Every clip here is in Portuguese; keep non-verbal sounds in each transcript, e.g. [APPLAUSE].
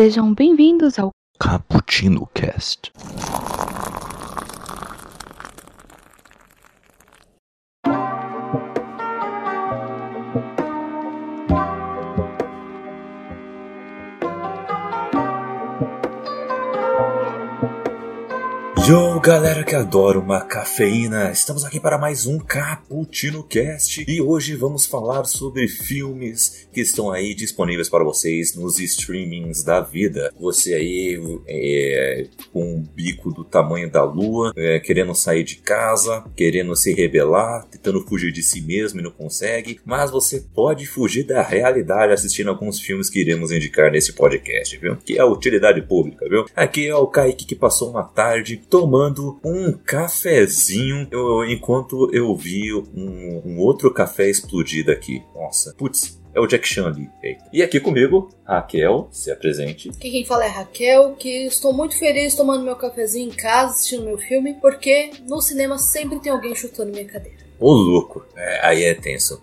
Sejam bem-vindos ao Cappuccino Cast. Yo, galera que adora uma cafeína, estamos aqui para mais um Cappuccino Cast e hoje vamos falar sobre filmes que estão aí disponíveis para vocês nos streamings da vida. Você aí é, com um bico do tamanho da lua, é, querendo sair de casa, querendo se rebelar, tentando fugir de si mesmo e não consegue, mas você pode fugir da realidade assistindo alguns filmes que iremos indicar nesse podcast, viu? Que é a utilidade pública, viu? Aqui é o Kaique que passou uma tarde tomando um cafezinho eu, enquanto eu vi um, um, outro café explodir aqui. Nossa, putz. É o Jack Chan ali. Eita. E aqui comigo, Raquel, se apresente. Aqui quem fala é Raquel, que estou muito feliz tomando meu cafezinho em casa, assistindo meu filme, porque no cinema sempre tem alguém chutando minha cadeira. Ô louco, é, aí é tenso.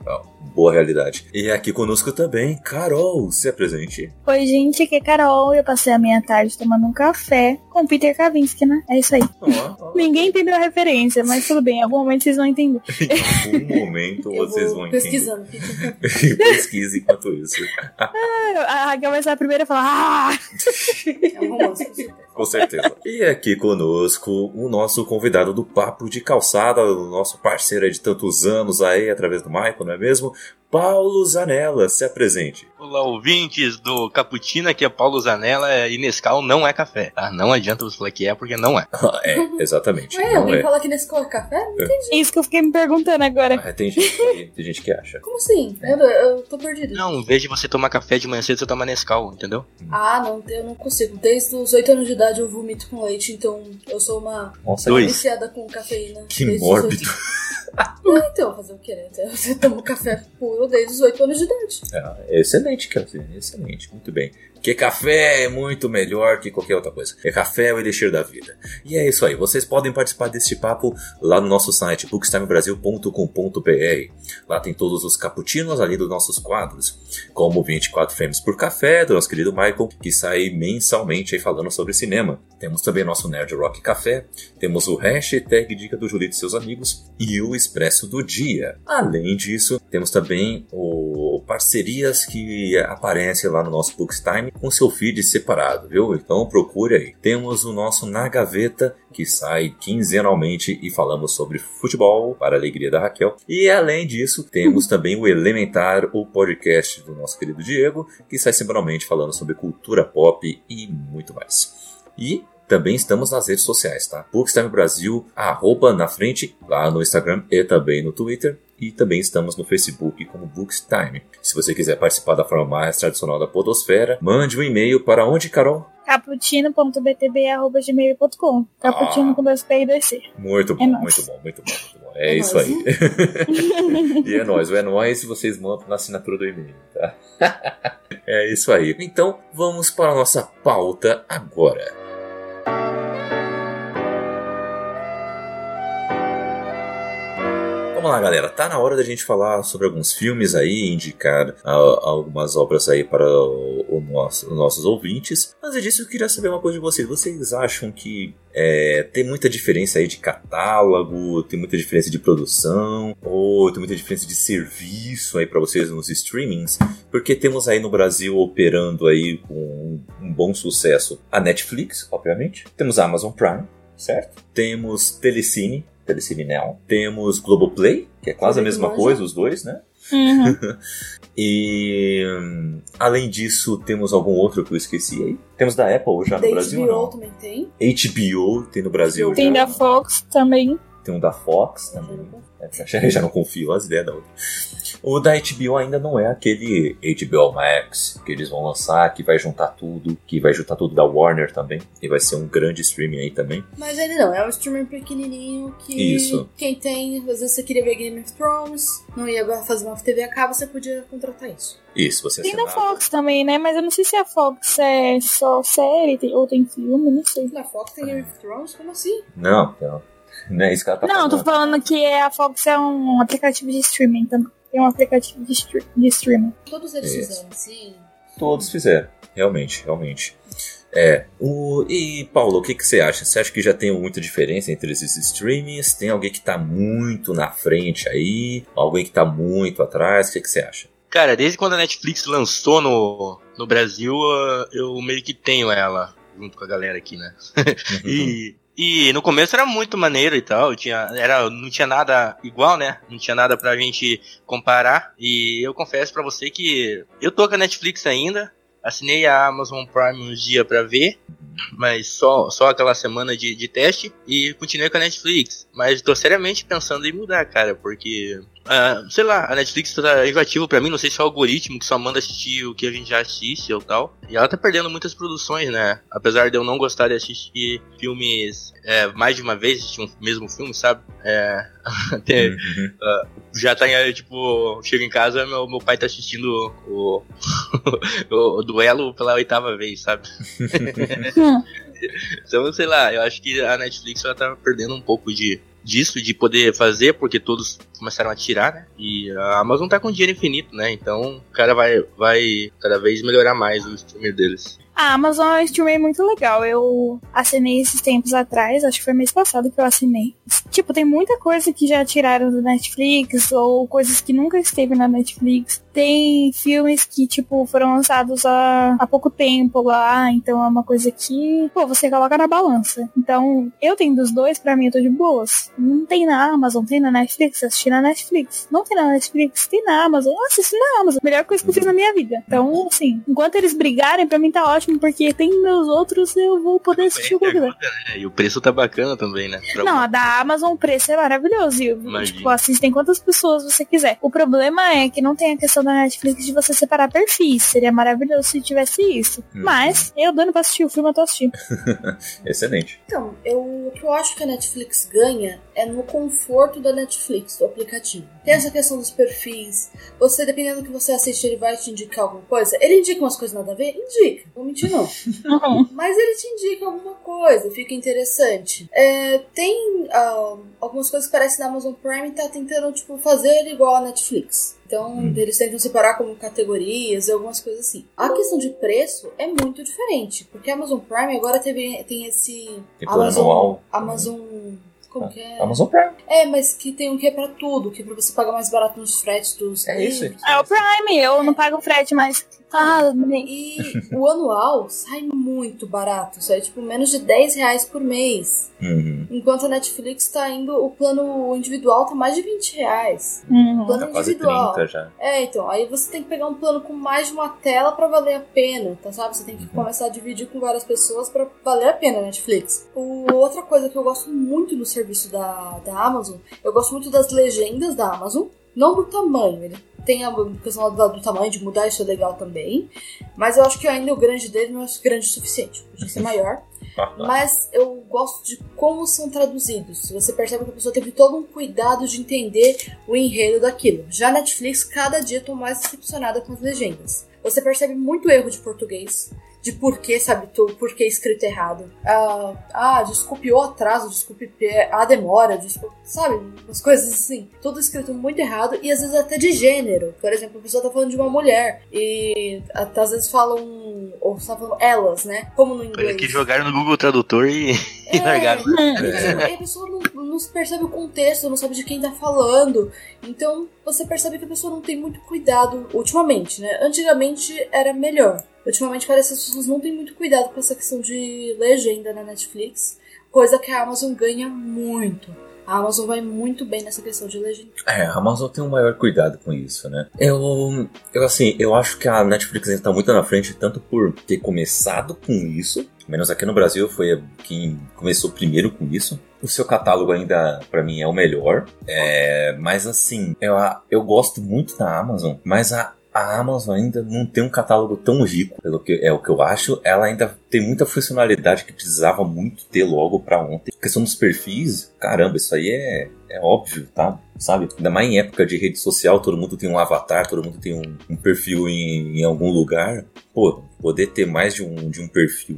boa realidade. E aqui conosco também, Carol, se apresente. Oi, gente, aqui é Carol. Eu passei a minha tarde tomando um café com Peter Kavinsky, né? É isso aí. Oh, oh. Ninguém entendeu a referência, mas tudo bem, em algum momento vocês vão entender. [LAUGHS] em algum momento vocês vão entender. Pesquisando. [LAUGHS] Pesquise enquanto isso. Ah, a Raquel vai ser a primeira a falar. Ah! É um romance, com certeza. E aqui conosco o nosso convidado do Papo de Calçada, o nosso parceiro de tantos anos aí, através do Michael, não é mesmo? Paulo Zanella, se apresente. Olá, ouvintes do Cappuccino, aqui é Paulo Zanella e Nescau não é café, tá? Não adianta você falar que é, porque não é. [LAUGHS] é, exatamente. Ué, alguém é. fala que Nescau é café? Não é. entendi. Isso que eu fiquei me perguntando agora. Ah, tem, gente que, tem gente que acha. Como assim? Eu, eu tô perdido. Não, em vez de você tomar café de manhã cedo, você toma Nescau, entendeu? Ah, não, eu não consigo. Desde os 8 anos de idade eu vomito com leite, então eu sou uma Nossa, viciada com cafeína. Que mórbido. [LAUGHS] Ah, então, fazer o que, né? Você toma café puro desde os 8 anos de idade. É, excelente, cara. Excelente, muito bem. Porque café é muito melhor que qualquer outra coisa. É café é o elixir da vida. E é isso aí. Vocês podem participar deste papo lá no nosso site bookstimebrasil.com.br. Lá tem todos os cappuccinos ali dos nossos quadros, como 24 frames por café do nosso querido Michael, que sai mensalmente aí falando sobre cinema. Temos também nosso Nerd Rock Café, temos o hashtag Dica do Julito e seus amigos e o Expresso do Dia. Além disso, temos também o parcerias que aparecem lá no nosso Bookstime com seu feed separado, viu? Então procure aí. Temos o nosso Na Gaveta, que sai quinzenalmente e falamos sobre futebol, para a alegria da Raquel. E além disso, temos também o Elementar, o podcast do nosso querido Diego, que sai semanalmente falando sobre cultura pop e muito mais. E também estamos nas redes sociais, tá? Bookstime Brasil, arroba na frente, lá no Instagram e também no Twitter. E também estamos no Facebook como Bookstime. Se você quiser participar da forma mais tradicional da podosfera, mande um e-mail para onde, Carol? cappuccino.btb.gmail.com Cappuccino ah, com dois P e dois C. Muito é bom, é muito bom, muito bom, muito bom. É, é isso nóis. aí. [LAUGHS] e é nóis, o é nóis vocês mandam na assinatura do e-mail, tá? [LAUGHS] é isso aí. Então, vamos para a nossa pauta agora. Vamos lá, galera. Tá na hora da gente falar sobre alguns filmes aí, indicar a, algumas obras aí para o, o nosso, os nossos ouvintes. Antes disso, eu queria saber uma coisa de vocês. Vocês acham que é, tem muita diferença aí de catálogo, tem muita diferença de produção, ou tem muita diferença de serviço aí para vocês nos streamings? Porque temos aí no Brasil operando aí com um bom sucesso a Netflix, obviamente. Temos a Amazon Prime, certo? Temos Telecine, Telecine Now. Temos Globoplay, que é quase a mesma coisa, os dois, né? Uhum. [LAUGHS] e além disso, temos algum outro que eu esqueci aí? Temos da Apple já da no Brasil? HBO não? também tem. HBO tem no Brasil tem já. Tem da Fox também. Tem um da Fox também. [LAUGHS] Já, já não confio as ideias da outra. O da HBO ainda não é aquele HBO Max que eles vão lançar, que vai juntar tudo, que vai juntar tudo da Warner também, e vai ser um grande streaming aí também. Mas ele não, é um streaming pequenininho que Isso. quem tem, às vezes você queria ver Game of Thrones, não ia fazer uma TV a cabo, você podia contratar isso. Isso, você Tem da Fox também, né? Mas eu não sei se a Fox é só série ou tem filme, não sei. Na Fox tem Game of Thrones? Como assim? Não, não. [LAUGHS] Não é isso que ela tá Não, falando. tô falando que é a Fox é um aplicativo de streaming também. Tem um aplicativo de, de streaming. Todos eles isso. fizeram, sim. Todos fizeram, realmente, realmente. É. O, e, Paulo, o que, que você acha? Você acha que já tem muita diferença entre esses streamings? Tem alguém que tá muito na frente aí? Alguém que tá muito atrás? O que, que você acha? Cara, desde quando a Netflix lançou no, no Brasil, eu meio que tenho ela, junto com a galera aqui, né? [LAUGHS] e, e no começo era muito maneiro e tal, tinha, era, não tinha nada igual, né? Não tinha nada pra gente comparar. E eu confesso pra você que eu tô com a Netflix ainda, assinei a Amazon Prime uns dias pra ver, mas só, só aquela semana de, de teste e continuei com a Netflix. Mas tô seriamente pensando em mudar, cara, porque Uh, sei lá, a Netflix tá enjoativa pra mim, não sei se é o algoritmo que só manda assistir o que a gente já assiste ou tal. E ela tá perdendo muitas produções, né? Apesar de eu não gostar de assistir filmes é, mais de uma vez, assistir um mesmo filme, sabe? É, [LAUGHS] até, uhum. uh, já tá, tipo, chego em casa, meu, meu pai tá assistindo o, [LAUGHS] o, o duelo pela oitava vez, sabe? [LAUGHS] então, sei lá, eu acho que a Netflix ela tá perdendo um pouco de disso, de poder fazer, porque todos começaram a tirar, né? E a Amazon tá com dinheiro infinito, né? Então o cara vai, vai cada vez melhorar mais o streamer deles. A Amazon é um streaming muito legal. Eu assinei esses tempos atrás, acho que foi mês passado que eu assinei. Tipo, tem muita coisa que já tiraram do Netflix, ou coisas que nunca esteve na Netflix. Tem filmes que, tipo, foram lançados há, há pouco tempo lá, então é uma coisa que, pô, você coloca na balança. Então, eu tenho dos dois, pra mim eu tô de boas. Não tem na Amazon, tem na Netflix, assisti na Netflix. Não tem na Netflix, tem na Amazon, assisti na Amazon. Melhor coisa que eu fiz na minha vida. Então, assim, enquanto eles brigarem, pra mim tá ótimo porque tem meus outros eu vou poder assistir o que né? E o preço tá bacana também, né? Pra não, a da Amazon o preço é maravilhoso. E, tipo, assistem quantas pessoas você quiser. O problema é que não tem a questão da Netflix de você separar perfis. Seria maravilhoso se tivesse isso. Hum. Mas, eu dando pra assistir o filme, eu tô assistindo. [LAUGHS] Excelente. Então, eu, o que eu acho que a Netflix ganha é no conforto da Netflix, do aplicativo. Tem essa questão dos perfis. Você, dependendo do que você assiste, ele vai te indicar alguma coisa. Ele indica umas coisas nada a ver? Indica. Vou mentir, não. [LAUGHS] Uhum. Mas ele te indica alguma coisa, fica interessante. É, tem uh, algumas coisas que parecem na Amazon Prime tá tentando, tipo, fazer igual a Netflix. Então, hum. eles tentam separar como categorias e algumas coisas assim. A questão de preço é muito diferente, porque a Amazon Prime agora teve, tem esse. Tipo Amazon, anual. Amazon como que é? Amazon Prime. É, mas que tem um que é pra tudo, que é pra você pagar mais barato nos fretes dos. É isso. É o Prime, eu não pago frete, mas. Ah, e o anual sai muito barato, sai tipo menos de 10 reais por mês. Uhum. Enquanto a Netflix tá indo, o plano individual tá mais de 20 reais. Uhum. Plano tá quase individual. 30 já. É, então, aí você tem que pegar um plano com mais de uma tela pra valer a pena, tá sabe? Você tem que uhum. começar a dividir com várias pessoas pra valer a pena a Netflix. O, outra coisa que eu gosto muito no serviço da, da Amazon, eu gosto muito das legendas da Amazon. Não do tamanho, ele tem a questão do, do, tamanho de mudar, isso é legal também. Mas eu acho que ainda o grande dele não é grande o suficiente. Podia ser [LAUGHS] maior. mas eu gosto de como são traduzidos. Você percebe que a pessoa teve todo um cuidado de entender o enredo daquilo. Já Netflix, cada dia estou mais decepcionada com as legendas. Você percebe muito erro de português de por que, sabe, tu, por que escrito errado. Ah, ah, desculpe o atraso, desculpe a demora, desculpe, sabe, umas coisas assim. Tudo escrito muito errado e às vezes até de gênero. Por exemplo, a pessoa tá falando de uma mulher e até às vezes falam, ou tá falando elas, né? Como no inglês. Parece que jogaram no Google Tradutor e, [LAUGHS] e largaram. É. E a pessoa não, não percebe o contexto, não sabe de quem tá falando. Então você percebe que a pessoa não tem muito cuidado ultimamente, né? Antigamente era melhor. Ultimamente parece que as pessoas não têm muito cuidado com essa questão de legenda na Netflix, coisa que a Amazon ganha muito. A Amazon vai muito bem nessa questão de legenda. É, a Amazon tem um maior cuidado com isso, né? Eu, eu assim, eu acho que a Netflix está muito na frente, tanto por ter começado com isso, menos aqui no Brasil foi quem começou primeiro com isso. O seu catálogo ainda, para mim, é o melhor. É, mas assim, eu, eu gosto muito da Amazon, mas a a Amazon ainda não tem um catálogo tão rico, pelo que é o que eu acho. Ela ainda tem muita funcionalidade que precisava muito ter logo para ontem. A questão dos perfis, caramba, isso aí é, é óbvio, tá? Sabe? Ainda mais em época de rede social, todo mundo tem um avatar, todo mundo tem um, um perfil em, em, algum lugar. Pô, poder ter mais de um, de um perfil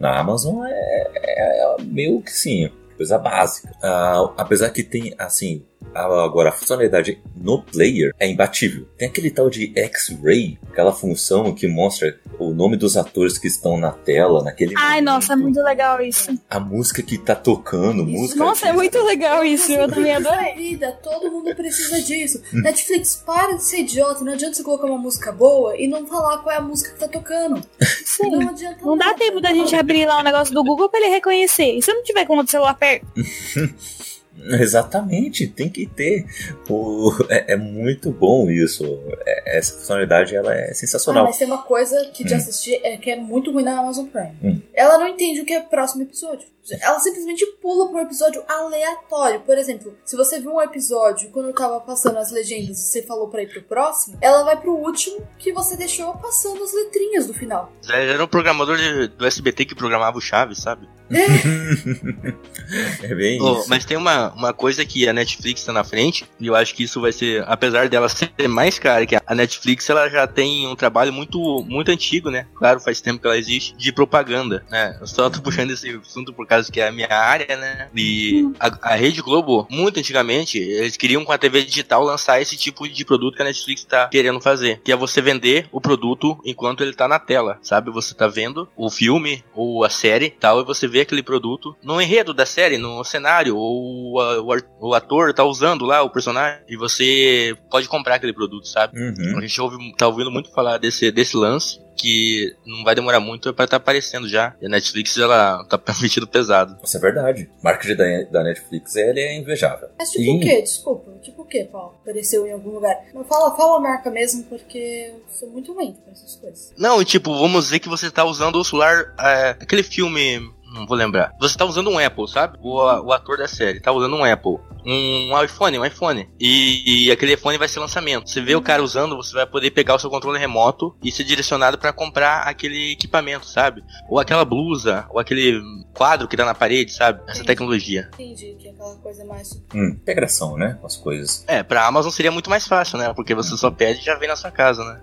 na Amazon é, é, é meio que sim, coisa básica. Uh, apesar que tem, assim, Agora, a funcionalidade no player é imbatível. Tem aquele tal de X-Ray, aquela função que mostra o nome dos atores que estão na tela naquele Ai, momento, nossa, é muito legal isso. A música que tá tocando, Isso. música. Nossa, é muito legal isso. Eu também adorei. vida, todo mundo precisa disso. Netflix, para de ser idiota. Não adianta você colocar uma música boa e não falar qual é a música que tá tocando. Sim. Não adianta Não dá nada. tempo da gente abrir lá o negócio do Google pra ele reconhecer. E se eu não tiver com o celular perto? [LAUGHS] Exatamente, tem que ter. O- é, é muito bom isso. É- essa funcionalidade ela é Ah, sensacional. mas tem uma coisa que de Hum. assistir é que é muito ruim na Amazon Prime. Hum. Ela não entende o que é próximo episódio. Ela simplesmente pula pra um episódio aleatório. Por exemplo, se você viu um episódio quando eu tava passando as legendas e você falou pra ir pro próximo, ela vai pro último que você deixou passando as letrinhas do final. Era um programador do SBT que programava o Chaves, sabe? É bem Ô, isso. mas tem uma, uma coisa que a Netflix tá na frente, e eu acho que isso vai ser, apesar dela ser mais cara, que a Netflix ela já tem um trabalho muito, muito antigo, né? Claro, faz tempo que ela existe, de propaganda, né? Eu só tô puxando esse assunto por causa que é a minha área, né? E a, a Rede Globo, muito antigamente, eles queriam com a TV digital lançar esse tipo de produto que a Netflix tá querendo fazer, que é você vender o produto enquanto ele tá na tela, sabe? Você tá vendo o filme ou a série tal, e você vê aquele produto no enredo da série, no cenário, ou a- o, ator tá usando lá o personagem, e você pode comprar aquele produto, sabe? Uhum. A gente ouve, tá ouvindo muito falar desse, desse lance, que não vai demorar muito para estar aparecendo já. E a Netflix, ela tá [LAUGHS] metido pesado. Isso é verdade. O marketing da, da Netflix ele é invejável. Mas tipo Sim. o quê? Desculpa. Tipo o quê, Paulo? Apareceu em algum lugar. Não, fala, fala a marca mesmo, porque eu sou muito ruim com essas coisas. Não, e tipo, vamos dizer que você tá usando o celular, é, aquele filme, não vou lembrar. Você tá usando um Apple, sabe? O, o ator da série tá usando um Apple. Um iPhone, um iPhone. E, e aquele iPhone vai ser lançamento. Você vê o cara usando, você vai poder pegar o seu controle remoto e ser direcionado pra comprar aquele equipamento, sabe? Ou aquela blusa, ou aquele quadro que tá na parede, sabe? Essa Sim. tecnologia. Entendi que é aquela coisa mais. Hum, integração, né? Com as coisas. É, pra Amazon seria muito mais fácil, né? Porque você só pede e já vem na sua casa, né?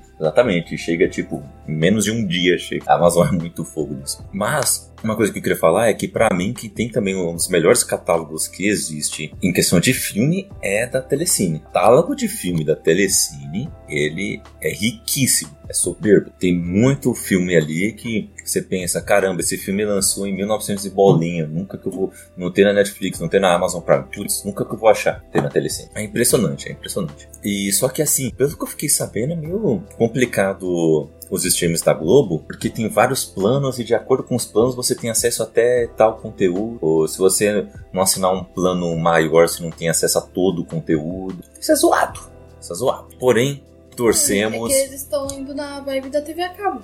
[LAUGHS] Exatamente. Chega, tipo, menos de um dia. Chega. A Amazon é muito fogo nisso. Mas, uma coisa que eu queria falar é que, pra mim, que tem também um dos melhores catálogos que existe em questão de filme é da Telecine. O catálogo de filme da Telecine, ele é riquíssimo. É soberbo. Tem muito filme ali que você pensa, caramba, esse filme lançou em 1900 e bolinha. Nunca que eu vou. Não tem na Netflix, não tem na Amazon Prime. Putz, nunca que eu vou achar. Tem na Telecine. É impressionante, é impressionante. E só que assim, pelo que eu fiquei sabendo, é meio complicado os streams da Globo, porque tem vários planos e de acordo com os planos você tem acesso até tal conteúdo. Ou se você não assinar um plano maior, você não tem acesso a todo o conteúdo. Isso é zoado. Isso é zoado. Porém, torcemos. É que eles estão indo na vibe da TV a cabo.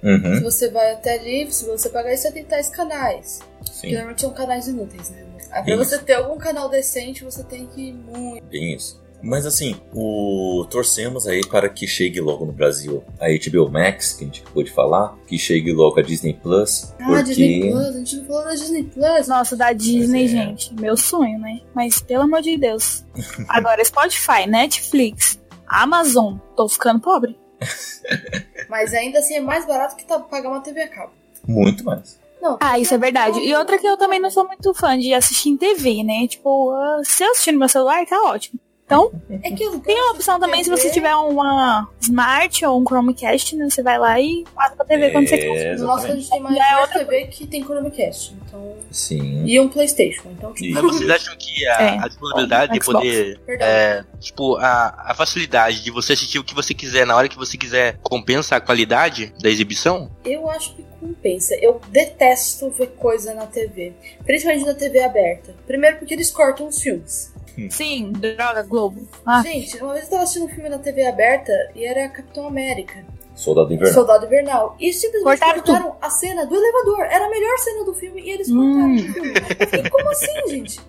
Se Uhum, você vai até ali, se você pagar isso, você tem tais canais. Que sim, normalmente são canais inúteis, né? Aí pra Isso. você ter algum canal decente, você tem que ir muito. bem isso. Mas assim, o torcemos aí para que chegue logo no Brasil a HBO Max, que a gente acabou de falar, que chegue logo a Disney Plus, Ah, porque Disney Plus, a gente não falou da Disney Plus. Nossa, da Disney, é. gente. Meu sonho, né? Mas pelo amor de Deus. Agora, Spotify, Netflix, Amazon. Tô ficando pobre. [LAUGHS] Mas ainda assim é mais barato que tá, pagar uma TV a cabo. muito mais. Não. Ah, isso é verdade. E outra que eu também não sou muito fã de assistir em TV, né? Tipo, ah, se eu assistir no meu celular, tá ótimo. Então, É que tem a opção também, se você tiver uma Smart ou um Chromecast, né? Você vai lá e passa pra TV quando você quer. É, No nosso a gente tem mais Já é uma outra TV que tem Chromecast. Então, Sim. e um Playstation. Então, tipo, Mas vocês acham que a, É. a disponibilidade de poder. É, tipo, a, a facilidade de você assistir o que você quiser na hora que você quiser compensa a qualidade da exibição? Eu acho que compensa. Eu detesto ver coisa na TV. Principalmente na TV aberta. Primeiro porque eles cortam os filmes. Sim, droga, Globo. Ah, Gente, uma vez eu tava assistindo um filme na TV aberta e era Capitão América. Soldado Invernal. Soldado Invernal. E simplesmente Cortaram cortaram, a cena do elevador. Era a melhor cena do filme e eles Hum. cortaram o filme. Eu fiquei, como assim, gente?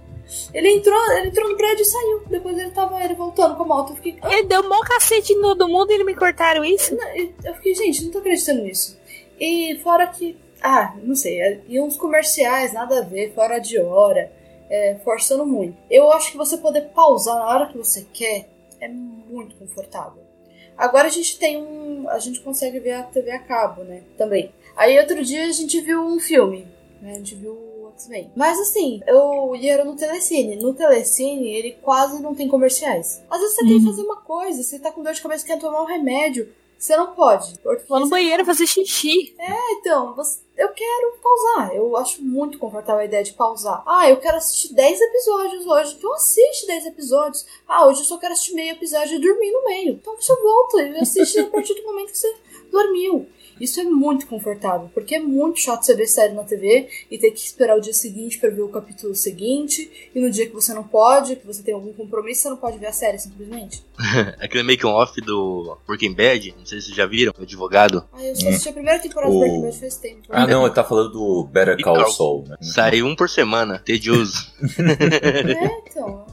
Ele entrou, ele entrou no prédio e saiu. Depois ele tava ele voltando com a moto. Eu fiquei, ah, ele deu mó cacete em todo mundo e ele me cortaram isso. eu fiquei, gente, não tô acreditando nisso. E fora que, ah, não sei, e uns comerciais, nada a ver, fora de hora, é, forçando muito. Eu acho que você poder pausar na hora que você quer é muito confortável. Agora a gente tem um. A gente consegue ver a TV a cabo, né? Também. Aí outro dia a gente viu um filme, né? A gente viu o X-Men. Mas assim, eu e era no Telecine. No Telecine, ele quase não tem comerciais. Às vezes você quer Uhum. fazer uma coisa, você tá com dor de cabeça, quer tomar um remédio. Você não pode. Porque Vou no banheiro fazer xixi. Então, você- eu quero pausar. Eu acho muito confortável a ideia de pausar. Ah, eu quero assistir 10 episódios hoje. Então assiste 10 episódios. Ah, hoje eu só quero assistir meio episódio e dormir no meio. Então você volta e assiste a partir do momento que você dormiu. Isso é muito confortável, porque é muito chato você ver série na TV e ter que esperar o dia seguinte pra ver o capítulo seguinte. E no dia que você não pode, que você tem algum compromisso, você não pode ver a série simplesmente. [LAUGHS] Aquele making off do Breaking Bad, não sei se vocês já viram, o advogado. Ah, eu só assisti a primeira temporada O- do Breaking Bad faz tempo. Ah, não, ele tá falando do Better Call Saul, né? Sai um por semana, tedioso. [LAUGHS] É, então.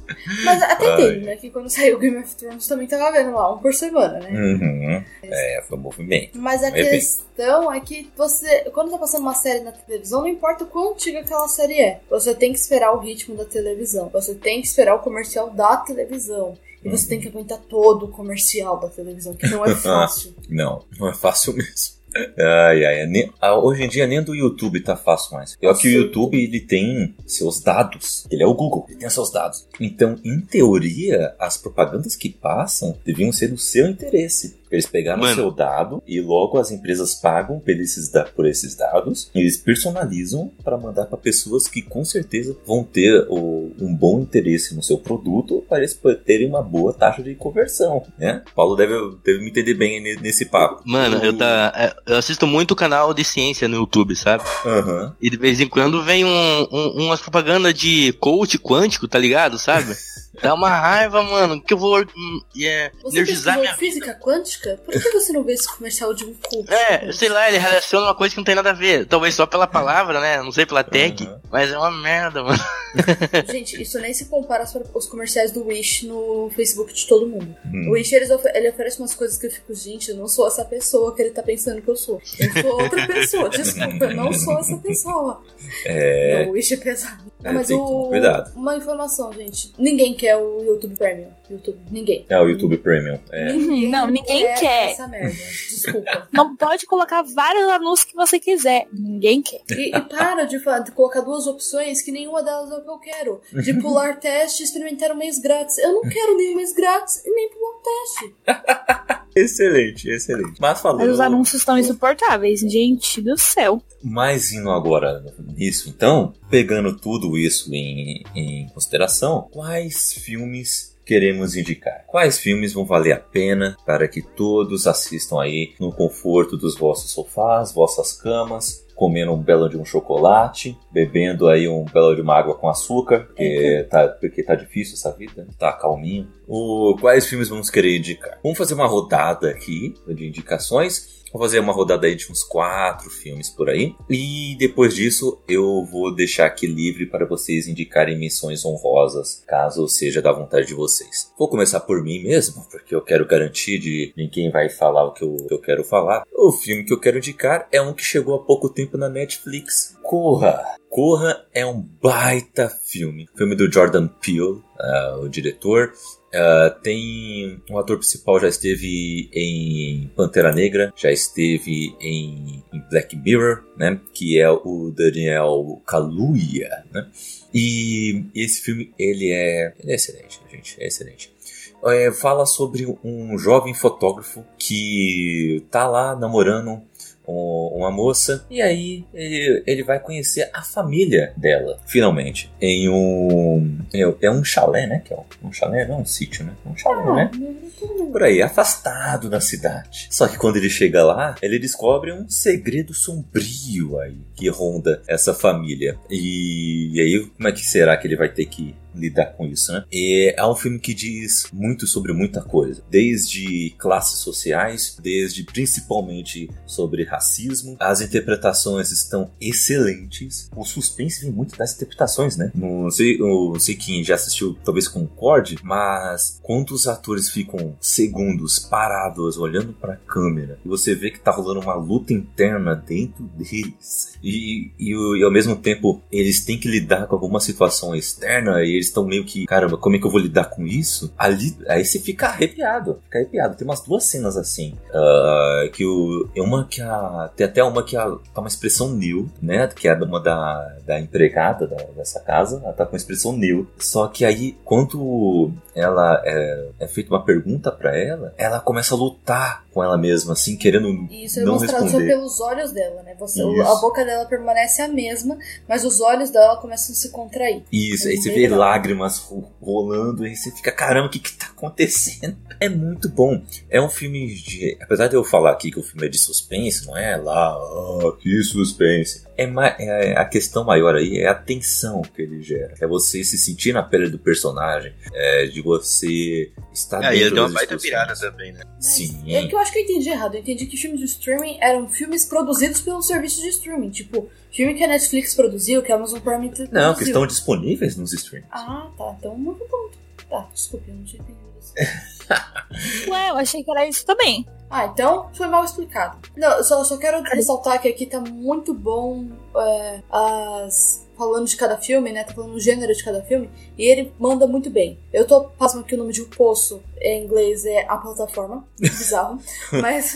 Mas até Ai. teve, né? Que quando saiu Game of Thrones também tava vendo lá, um por semana, né? Uhum. É, foi um movimento. Mas a É bem. questão é que você, quando tá passando uma série na televisão, não importa o quão antiga aquela série é, você tem que esperar o ritmo da televisão, você tem que esperar o comercial da televisão. E você Uhum. tem que aguentar todo o comercial da televisão, que não é [LAUGHS] fácil. Não, não é fácil mesmo. Ai, ai, nem- ah, hoje em dia nem do YouTube tá fácil mais. Pior que o. YouTube ele tem seus dados. Ele é o Google, ele tem seus dados. Então, em teoria, as propagandas que passam deviam ser do seu interesse. Eles pegaram o Mano. seu dado e logo as empresas pagam por esses, por esses dados. E eles personalizam para mandar para pessoas que com certeza vão ter o- um bom interesse no seu produto para eles terem uma boa taxa de conversão. Né? Paulo deve, deve me entender bem ne- nesse papo. Mano, eu, tá, é, eu assisto muito canal de ciência no YouTube, sabe? Aham. E de vez em quando vem um, um, umas propagandas de coach quântico, tá ligado? Sabe? [LAUGHS] Dá uma raiva, mano, que eu vou hum, é, Você energizar minha física quântica? Por que você não vê esse comercial de um coach? É, sei lá, ele relaciona uma coisa que não tem nada a ver. Talvez só pela palavra, né? Não sei pela tech. Uhum. Mas é uma merda, mano. [LAUGHS] Gente, isso nem se compara aos os comerciais do Wish no Facebook de todo mundo. Hum. O Wish, eles ofe- ele oferece umas coisas que eu fico, gente, eu não sou essa pessoa que ele tá pensando que eu sou. Eu sou outra pessoa. Desculpa, eu não sou essa pessoa. É. Não, o Wish é pesado. É, Mas tem que tomar o... cuidado. Uma informação, gente. Ninguém quer o YouTube Premium. YouTube, ninguém. É o YouTube Premium. É. Não, ninguém quer. essa merda. Desculpa. [LAUGHS] Não pode colocar vários anúncios que você quiser. Ninguém quer. E, e para de, de colocar duas opções que nenhuma delas é o que eu quero. De [LAUGHS] pular teste e experimentar um mês grátis. Eu não quero nem um mês grátis e nem pular um teste. [LAUGHS] Excelente, excelente. Mas falando. Mas os anúncios estão insuportáveis, gente do céu. Mas indo agora nisso, então, pegando tudo isso em, em consideração, quais filmes queremos indicar? Quais filmes vão valer a pena para que todos assistam aí no conforto dos vossos sofás, vossas camas, comendo um belo de um chocolate, bebendo aí um belo de uma água com açúcar, porque tá, porque tá difícil essa vida, tá calminho. O, quais filmes vamos querer indicar? Vamos fazer uma rodada aqui de indicações. Vou fazer uma rodada aí de uns quatro filmes por aí. E depois disso, eu vou deixar aqui livre para vocês indicarem missões honrosas, caso seja da vontade de vocês. Vou começar por mim mesmo, porque eu quero garantir de ninguém vai falar o que eu, que eu quero falar. O filme que eu quero indicar é um que chegou há pouco tempo na Netflix. Corra! Corra é um baita filme. Filme do Jordan Peele, ah, o diretor. Ah, tem o ator principal já esteve em Pantera Negra, já esteve em, em Black Mirror, né? Que é o Daniel Kaluuya, né? E esse filme ele é, ele é excelente, gente, é excelente. É, fala sobre um jovem fotógrafo que tá lá namorando um- uma moça e aí ele, ele vai conhecer a família dela, finalmente, em um é, é um chalé, né? Que é um, um chalé, não é um sítio, né? Um chalé, né? Por aí, afastado da cidade. Só que quando ele chega lá, ele descobre um segredo sombrio aí que ronda essa família. E, e aí, como é que será que ele vai ter que lidar com isso, né? E é um filme que diz muito sobre muita coisa, desde classes sociais, desde principalmente sobre racismo. As interpretações estão excelentes. O suspense vem muito das interpretações, né? Não sei, não sei quem já assistiu, talvez concorde, mas quando os atores ficam segundos parados olhando para a câmera e você vê que tá rolando uma luta interna dentro deles e, e, e ao mesmo tempo eles têm que lidar com alguma situação externa e eles estão meio que, caramba, como é que eu vou lidar com isso? Ali, aí você fica arrepiado, fica arrepiado. Tem umas duas cenas assim, ah, que o, é uma que a, tem até uma que a, tá uma expressão new, né, que é uma da, da empregada da- dessa casa, ela tá com uma expressão new, só que aí quando ela é, é feita uma pergunta pra ela, ela começa a lutar com ela mesma, assim, querendo isso é não mostrado só responder. pelos olhos dela, né? Você, Isso. a boca dela permanece a mesma, mas os olhos dela começam a se contrair. Isso, aí você vê legal. lágrimas ro- rolando e você fica, caramba, o que que tá acontecendo? É muito bom. É um filme de. Apesar de eu falar aqui que o filme é de suspense, não é lá, ah, que suspense. É, é- a questão maior aí é a tensão que ele gera. É você se sentir na pele do personagem, é de você estar Ah, e ele dentro deu uma baita virada também, né? Mas Sim. É que eu acho que eu entendi errado. Eu entendi que filmes de streaming eram filmes produzidos pelo serviço de streaming. Tipo, filme que a Netflix produziu, que a Amazon Prime produziu. Não, que estão disponíveis nos streams. Ah, tá. Então, muito bom. Tá, desculpe, eu não tinha entendido isso. [LAUGHS] Ué, eu achei que era isso também. Ah, então foi mal explicado. Não, eu só, só quero ressaltar que aqui tá muito bom é, as. Falando de cada filme, né? Tá falando o gênero de cada filme. E ele manda muito bem. Eu tô passando que o nome de O Poço em inglês é A Plataforma. Bizarro. [LAUGHS] Mas.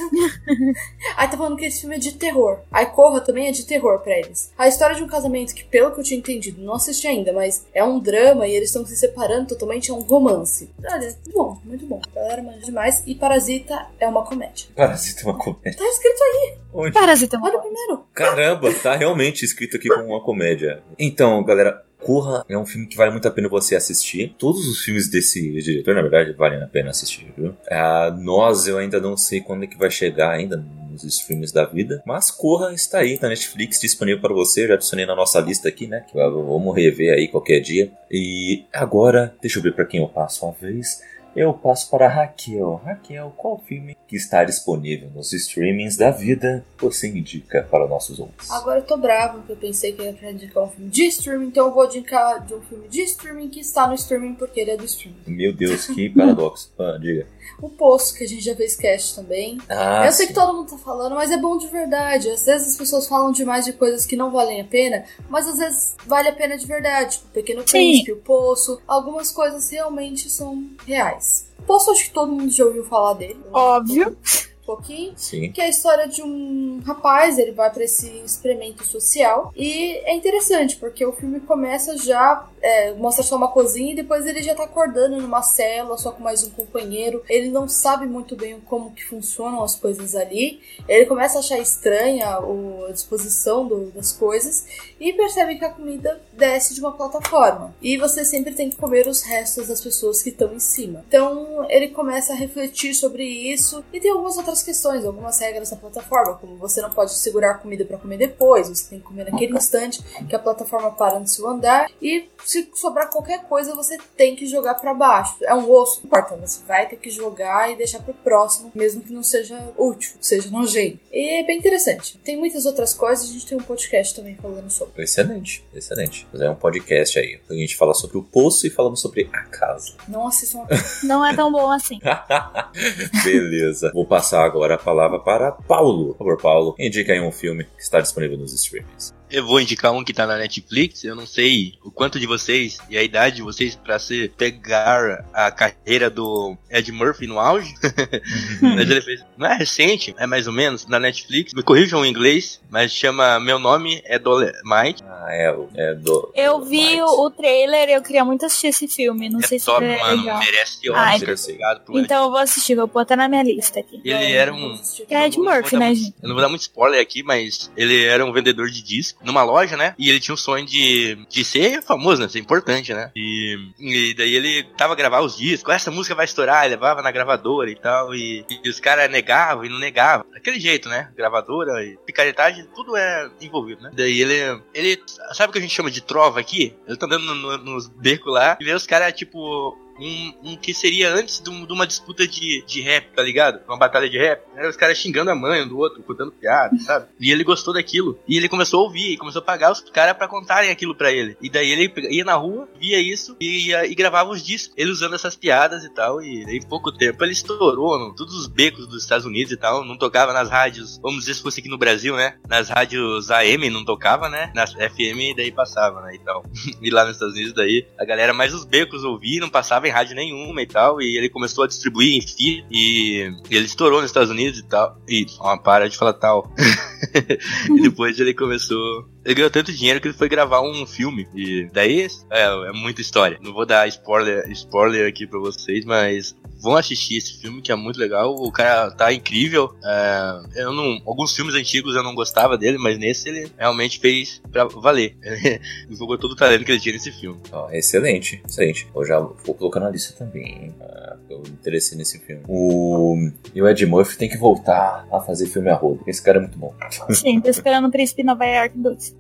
Aí tá falando que esse filme é de terror. Aí Corra também é de terror pra eles. A história de um casamento que, pelo que eu tinha entendido, não assisti ainda, mas é um drama e eles estão se separando totalmente, é um romance. Olha, muito bom, muito bom. A galera manja demais. E Parasita é uma comédia. Parasita é uma comédia. Tá escrito aí. Onde? Parasita é uma Olha primeiro. Caramba, tá realmente escrito aqui como uma comédia. Então, galera, Corra é um filme que vale muito a pena você assistir. Todos os filmes desse diretor, na verdade, valem a pena assistir, viu? Ah, Nós, eu ainda não sei quando é que vai chegar ainda nos streams da vida. Mas Corra está aí na Netflix, disponível para você. Já adicionei na nossa lista aqui, né? Que vamos rever aí qualquer dia. E agora, deixa eu ver para quem eu passo uma vez. Eu passo para a Raquel. Raquel, qual filme que está disponível nos streamings da vida você indica para nossos ouvintes? Agora eu tô brava, porque eu pensei que era pra indicar um filme de streaming, então eu vou indicar de um filme de streaming que está no streaming porque ele é do streaming. Meu Deus, que paradoxo. [LAUGHS] Ah, diga. O Poço, que a gente já fez cast também. Ah, eu sei sim. que todo mundo tá falando, mas é bom de verdade. Às vezes as pessoas falam demais de coisas que não valem a pena, mas às vezes vale a pena de verdade. Tipo, Pequeno. Príncipe, O Poço. Algumas coisas realmente são reais. O Poço, acho que todo mundo já ouviu falar dele. Óbvio. Um pouquinho. Sim. que é a história de um rapaz, ele vai para esse experimento social e é interessante porque o filme começa já é, mostra só uma cozinha e depois ele já tá acordando numa cela só com mais um companheiro. Ele não sabe muito bem como que funcionam as coisas ali. Ele começa a achar estranha o- a disposição do- das coisas e percebe que a comida desce de uma plataforma e você sempre tem que comer os restos das pessoas que estão em cima. Então ele começa a refletir sobre isso e tem algumas outras questões, algumas regras da plataforma, como você não pode segurar a comida para comer depois, você tem que comer naquele instante que a plataforma para no seu andar e se sobrar qualquer coisa você tem que jogar para baixo. É um osso, não importa, você vai ter que jogar e deixar pro próximo, mesmo que não seja útil, seja nojento. E é bem interessante. Tem muitas outras coisas, a gente tem um podcast também falando sobre. Excelente, excelente. Mas é um podcast aí. A gente fala sobre o poço e falamos sobre a casa. Não assistam a [LAUGHS] Não é tão bom assim. [LAUGHS] Beleza. Vou passar agora a palavra para Paulo. Por favor, Paulo, indica aí um filme que está disponível nos streamings. Eu vou indicar um que tá na Netflix. Eu não sei o quanto de vocês e a idade de vocês pra se pegar a carreira do Ed Murphy no auge. [LAUGHS] mas ele fez. Não é recente, é mais ou menos, na Netflix. Me corrijam em inglês, mas chama Meu Nome é Dolemite. Ah, é, o- é do. Eu do vi Mike. o, trailer e eu queria muito assistir esse filme. Não É sei se top, é mano. legal. Merece Ai, Oscar. Obrigado pro Ed. Então eu vou assistir, vou botar na minha lista aqui. Ele era um. Que é Ed Murphy, né, muito- gente? Eu não vou dar muito spoiler aqui, mas ele era um vendedor de disco numa loja, né? E ele tinha um sonho de, de ser famoso, né? Ser importante, né? E, e daí ele tava a gravar os discos, essa música vai estourar, ele levava na gravadora e tal. E, e os caras negavam e não negavam. Daquele jeito, né? Gravadora e picaretagem, tudo é envolvido, né? Daí ele. Ele. Sabe o que a gente chama de trova aqui? Ele tá andando no- no- nos becos lá e vê os caras, tipo, um, um que seria antes de, um- de uma disputa de, de rap, tá ligado? Uma batalha de rap. Era os caras xingando a mãe um do outro, contando piada, [LAUGHS] sabe? E ele gostou daquilo. E ele começou a ouvir, e começou a pagar os caras pra contarem aquilo pra ele. E daí ele ia na rua, via isso e, ia- e gravava os discos. Ele usando essas piadas e tal. E em pouco tempo ele estourou no todos os becos dos Estados Unidos e tal. Não tocava nas rádios, vamos dizer se fosse aqui no Brasil, né? Nas rádios AM não tocava, né? Nas FM daí passava, né? E tal. [LAUGHS] E lá nos Estados Unidos daí, a galera mais os becos ouvia, não passava em rádio nenhuma e tal. E ele começou a distribuir em fio. E ele estourou nos Estados Unidos e tal. E, ó, para de falar tal. [LAUGHS] e depois ele começou. Ele ganhou tanto dinheiro que ele foi gravar um filme. E daí é, é muita história. Não vou dar spoiler, spoiler aqui pra vocês, mas vão assistir esse filme, que é muito legal. O cara tá incrível. É, eu não, alguns filmes antigos eu não gostava dele, mas nesse ele realmente fez pra valer. [LAUGHS] Ele jogou todo o talento que ele tinha nesse filme. Excelente, excelente. Eu já vou colocar na lista também? Ah, eu me interessei nesse filme. O... E o Ed Murphy tem que voltar a fazer filme a rodo. Esse cara é muito bom. [LAUGHS] Sim, tô esperando o Príncipe Nova York 2.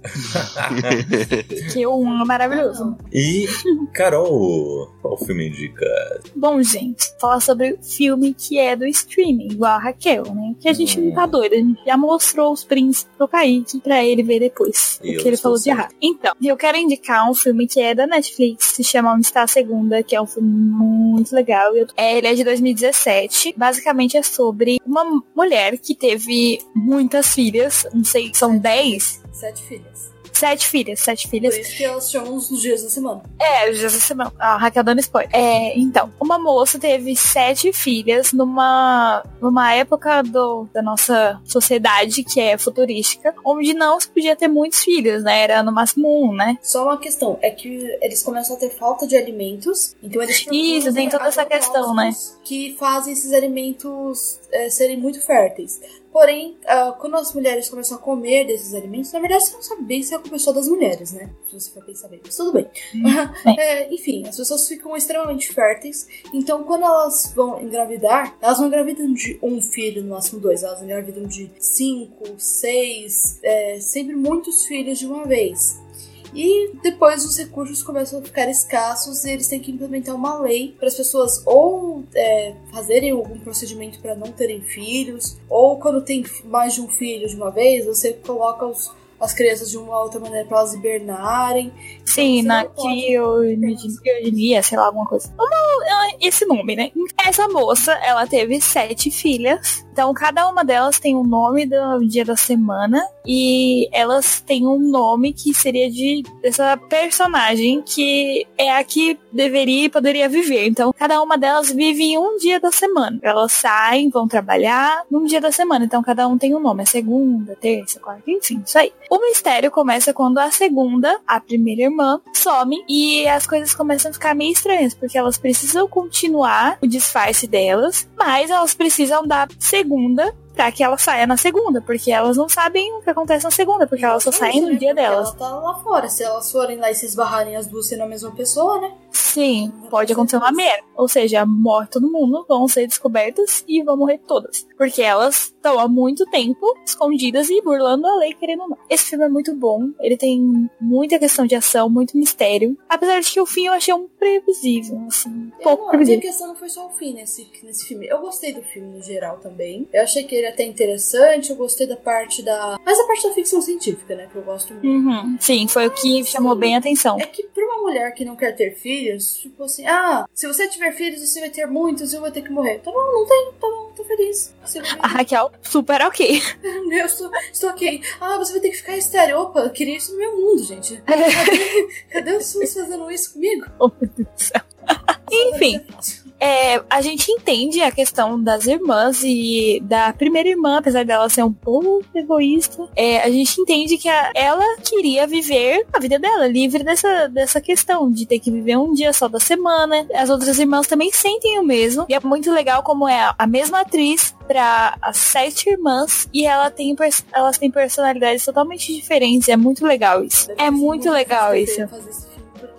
[LAUGHS] que o 1 é maravilhoso. e, Carol, qual filme indica? Bom, gente, falar sobre o filme que é do streaming, igual a Raquel, né? Que a gente não tá doido, a gente já mostrou os príncipes pro Kaique pra ele ver depois E o eu que ele falou de errado. Então, eu quero indicar um filme que é da Netflix, se chama Onde Está a Segunda, que é um filme muito legal. Eu- É, ele é de 2017. Basicamente é sobre uma mulher que teve muitas filhas, não sei, são 10? Sete filhas. Sete filhas, sete Por filhas. isso que elas chamam os dias da semana. É, já semana. A Raquel dando spoiler. É, então, uma moça teve sete filhas numa, numa época do, da nossa sociedade que é futurística, onde não se podia ter muitos filhos, né? Era no máximo um, né? Só uma questão, é que eles começam a ter falta de alimentos, então eles Isso, tem toda essa questão, né? Que fazem esses alimentos é, serem muito férteis. Porém, ah, quando as mulheres começam a comer desses alimentos, na verdade você não sabe bem se é culpa só das mulheres, né? Se você for pensar bem. Mas tudo [LAUGHS] bem. É, enfim, as pessoas ficam extremamente férteis. Então, quando elas vão engravidar, elas não engravidam de um filho, no máximo dois. Elas engravidam de cinco, seis, é, sempre muitos filhos de uma vez. E depois os recursos começam a ficar escassos e eles têm que implementar uma lei para as pessoas ou é, fazerem algum procedimento para não terem filhos, ou quando tem mais de um filho de uma vez, você coloca os- as crianças de uma outra maneira para elas hibernarem. Sim, na criogenia, sei lá, alguma coisa. Uma- esse nome, né? Essa moça, ela teve sete filhas. Então, cada uma delas tem um nome do dia da semana. E elas têm um nome que seria de dessa personagem que é a que deveria e poderia viver. Então, cada uma delas vive em um dia da semana. Elas saem, vão trabalhar num dia da semana. Então, cada um tem um nome. É segunda, terça, quarta, enfim, isso aí. O mistério começa quando a segunda, a primeira irmã, some e as coisas começam a ficar meio estranhas, porque elas precisam continuar o disfarce delas, mas elas precisam da segunda pra que ela saia na segunda, porque elas não sabem o que acontece na segunda, porque elas só saem no dia delas. Ela tá lá fora. Se elas forem lá e se esbarrarem as duas sendo a mesma pessoa, né? Sim, pode acontecer uma merda. Ou seja, morre todo mundo, vão ser descobertas e vão morrer todas. Porque elas estão há muito tempo escondidas e burlando a lei, querendo ou não. Esse filme é muito bom, ele tem muita questão de ação, muito mistério. Apesar de que o fim eu achei um previsível, assim, um Eu pouco não- a minha questão não foi só o fim nesse, nesse filme. Eu gostei do filme no geral também. Eu achei que ele é até interessante. Eu gostei da parte da. Mas a parte da ficção científica, né? Que eu gosto muito. Uhum, sim, foi o que chamou bem a atenção. É que pra uma mulher que não quer ter filhos, tipo assim, ah, se você tiver filhos, você vai ter muitos e eu vou ter que morrer. Tá bom, não tenho, tá bom, tô feliz. A Raquel, super ok. [LAUGHS] Eu estou, estou ok. Ah, você vai ter que ficar estéreo. Opa, eu queria isso no meu mundo, gente. Cadê, cadê os SUS fazendo isso comigo? [LAUGHS] Oh, meu Deus do céu. Enfim, É, a gente entende a questão das irmãs e da primeira irmã, apesar dela ser um pouco egoísta, é, a gente entende que a- ela queria viver a vida dela, livre dessa, dessa questão de ter que viver um dia só da semana. As outras irmãs também sentem o mesmo. E é muito legal como é a mesma atriz para as sete irmãs e ela tem, elas têm personalidades totalmente diferentes. É muito legal isso. É muito legal isso.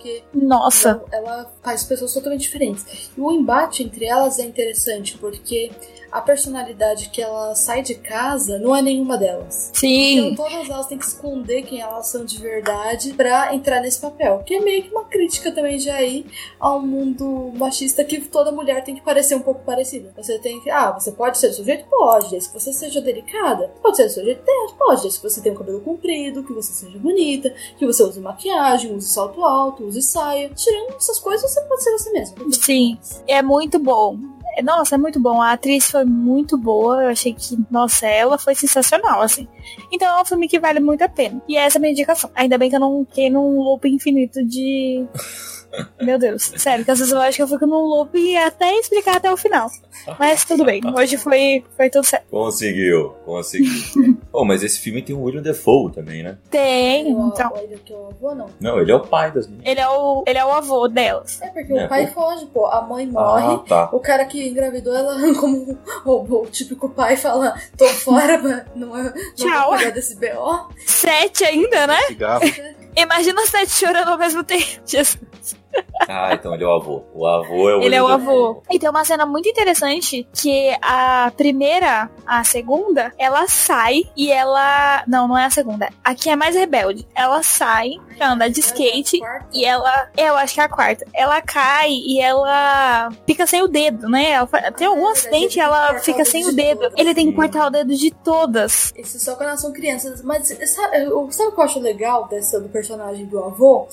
Porque Nossa. ela, ela faz pessoas totalmente diferentes. E o embate entre elas é interessante porque a personalidade que ela sai de casa não é nenhuma delas. Sim. Então todas elas têm que esconder quem elas são de verdade pra entrar nesse papel. Que é meio que uma crítica também já aí ao mundo machista que toda mulher tem que parecer um pouco parecida. Você tem que. Ah, você pode ser do seu jeito? Pode, desde que você seja delicada. Pode ser do seu jeito? Pode, desde que você tenha um cabelo comprido, que você seja bonita, que você use maquiagem, use salto alto, use saia. Tirando essas coisas, você pode ser você mesma. Sim, é muito bom. Nossa, é muito bom. A atriz foi muito boa. Eu achei que, nossa, ela foi sensacional, assim. Então é um filme que vale muito a pena. E essa é a minha indicação. Ainda bem que eu não fiquei num loop infinito de. Meu Deus, sério, que às vezes eu acho que eu fico num loop e até explicar até o final. Mas tudo bem, hoje foi, foi tudo certo. Conseguiu, conseguiu. [LAUGHS] oh, mas esse filme tem o William Defoe também, né? Tem, então. Ele é o avô, não. Não, ele é o pai das meninas. É. Ele é o, ele é o avô delas. É porque É, o pai o- foge, pô. A mãe morre. Ah, tá. O cara que engravidou, ela, [LAUGHS] como o, o típico pai, fala: tô fora, [LAUGHS] mas não, é, não Tchau. vou cuidar desse BO. Sete ainda, né? Cigarro. Imagina sete chorando ao mesmo tempo. [LAUGHS] Jesus. Ah, então ele é o avô. O avô é o Ele é o do- avô. E tem uma cena muito interessante que a primeira, a segunda, ela sai e ela. Não, não é a segunda. Aqui é mais rebelde. Ela sai pra andar de skate e ela. Eu acho que é a quarta. Ela cai e ela fica sem o dedo, né? Ela tem algum acidente e ela fica sem o de dedo. Ele tem que cortar o dedo de todas. Isso só quando elas são crianças. Mas sabe, sabe o que eu acho legal dessa, do personagem do avô?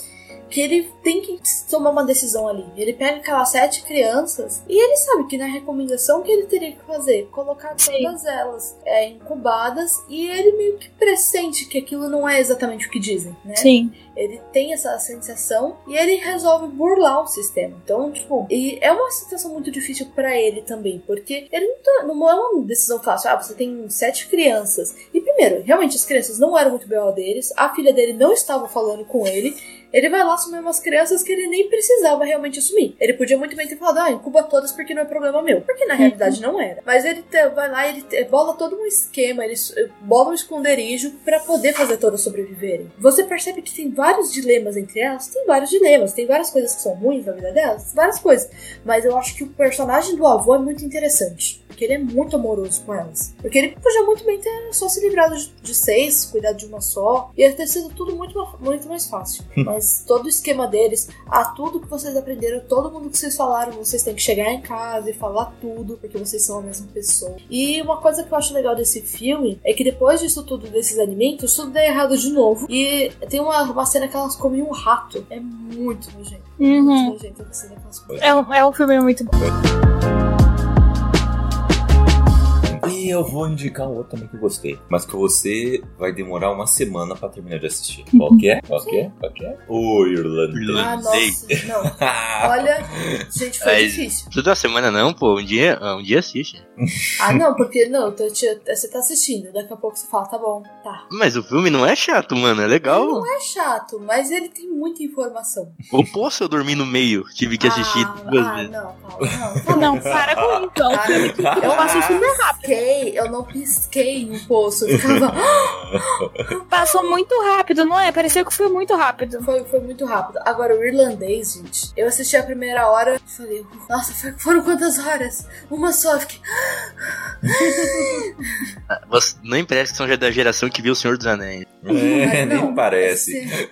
Que ele tem que tomar uma decisão ali. Ele pega aquelas sete crianças e ele sabe que na recomendação que ele teria que fazer? Colocar Sim. todas elas é, incubadas e ele meio que pressente que aquilo não é exatamente o que dizem, né? Sim. Ele tem essa sensação e ele resolve burlar o sistema. Então, tipo, e é uma situação muito difícil pra ele também, porque ele não, tá- não é uma decisão fácil. Ah, você tem sete crianças. E primeiro, realmente as crianças não eram muito BO deles, a filha dele não estava falando com ele. Ele vai lá assumir umas crianças que ele nem precisava realmente assumir. Ele podia muito bem ter falado, ah, incuba todas porque não é problema meu. Porque na realidade não era. Mas ele vai lá, ele bola todo um esquema, ele s- bola um esconderijo pra poder fazer todas sobreviverem. Você percebe que tem vários dilemas entre elas? Tem vários dilemas, tem várias coisas que são ruins na vida delas, várias coisas. Mas eu acho que o personagem do avô é muito interessante. Porque ele é muito amoroso com elas. Porque ele podia muito bem ter só se livrado de, seis, cuidado de uma só. Ia ter sido tudo muito, muito mais fácil. [LAUGHS] Mas todo o esquema deles, a tudo que vocês aprenderam, todo mundo que vocês falaram, vocês têm que chegar em casa e falar tudo, porque vocês são a mesma pessoa. E uma coisa que eu acho legal desse filme é que depois disso tudo, desses alimentos, tudo dá errado de novo. E tem uma, uma cena que elas comem um rato. É muito nojento. Muito Uhum. nojento a cena que elas comem. É um, é um filme muito bom. Eu vou indicar um outro também que eu gostei. Mas que você vai demorar uma semana pra terminar de assistir. Qual que é? Qual que é? Qual que é? O irlandês. Ah, nossa, não. [LAUGHS] Olha, gente, foi Mas- difícil. Uma semana não, pô. Um dia, um dia assiste. Ah, não, porque não, tô te- você tá assistindo, daqui a pouco você fala, tá bom, tá. Mas o filme não é chato, mano. É legal. Não é chato, mas ele tem muita informação. Ou posso eu dormir no meio? Tive que assistir ah, duas ah, vezes. não, Paulo, não. Não, bom. para com isso. Um Ah, eu passo super rápido. Pisquei, eu não pisquei no poço, eu ficava... [LAUGHS] Passou muito rápido, não é? Pareceu que foi muito rápido. Foi, foi muito rápido. Agora, o irlandês, gente, eu assisti a primeira hora e falei, nossa, foi- foram quantas horas? Uma só, eu fiquei... [LAUGHS] Você não parece que são já da geração que viu O Senhor dos Anéis. [LAUGHS] É, Não, nem parece. esse-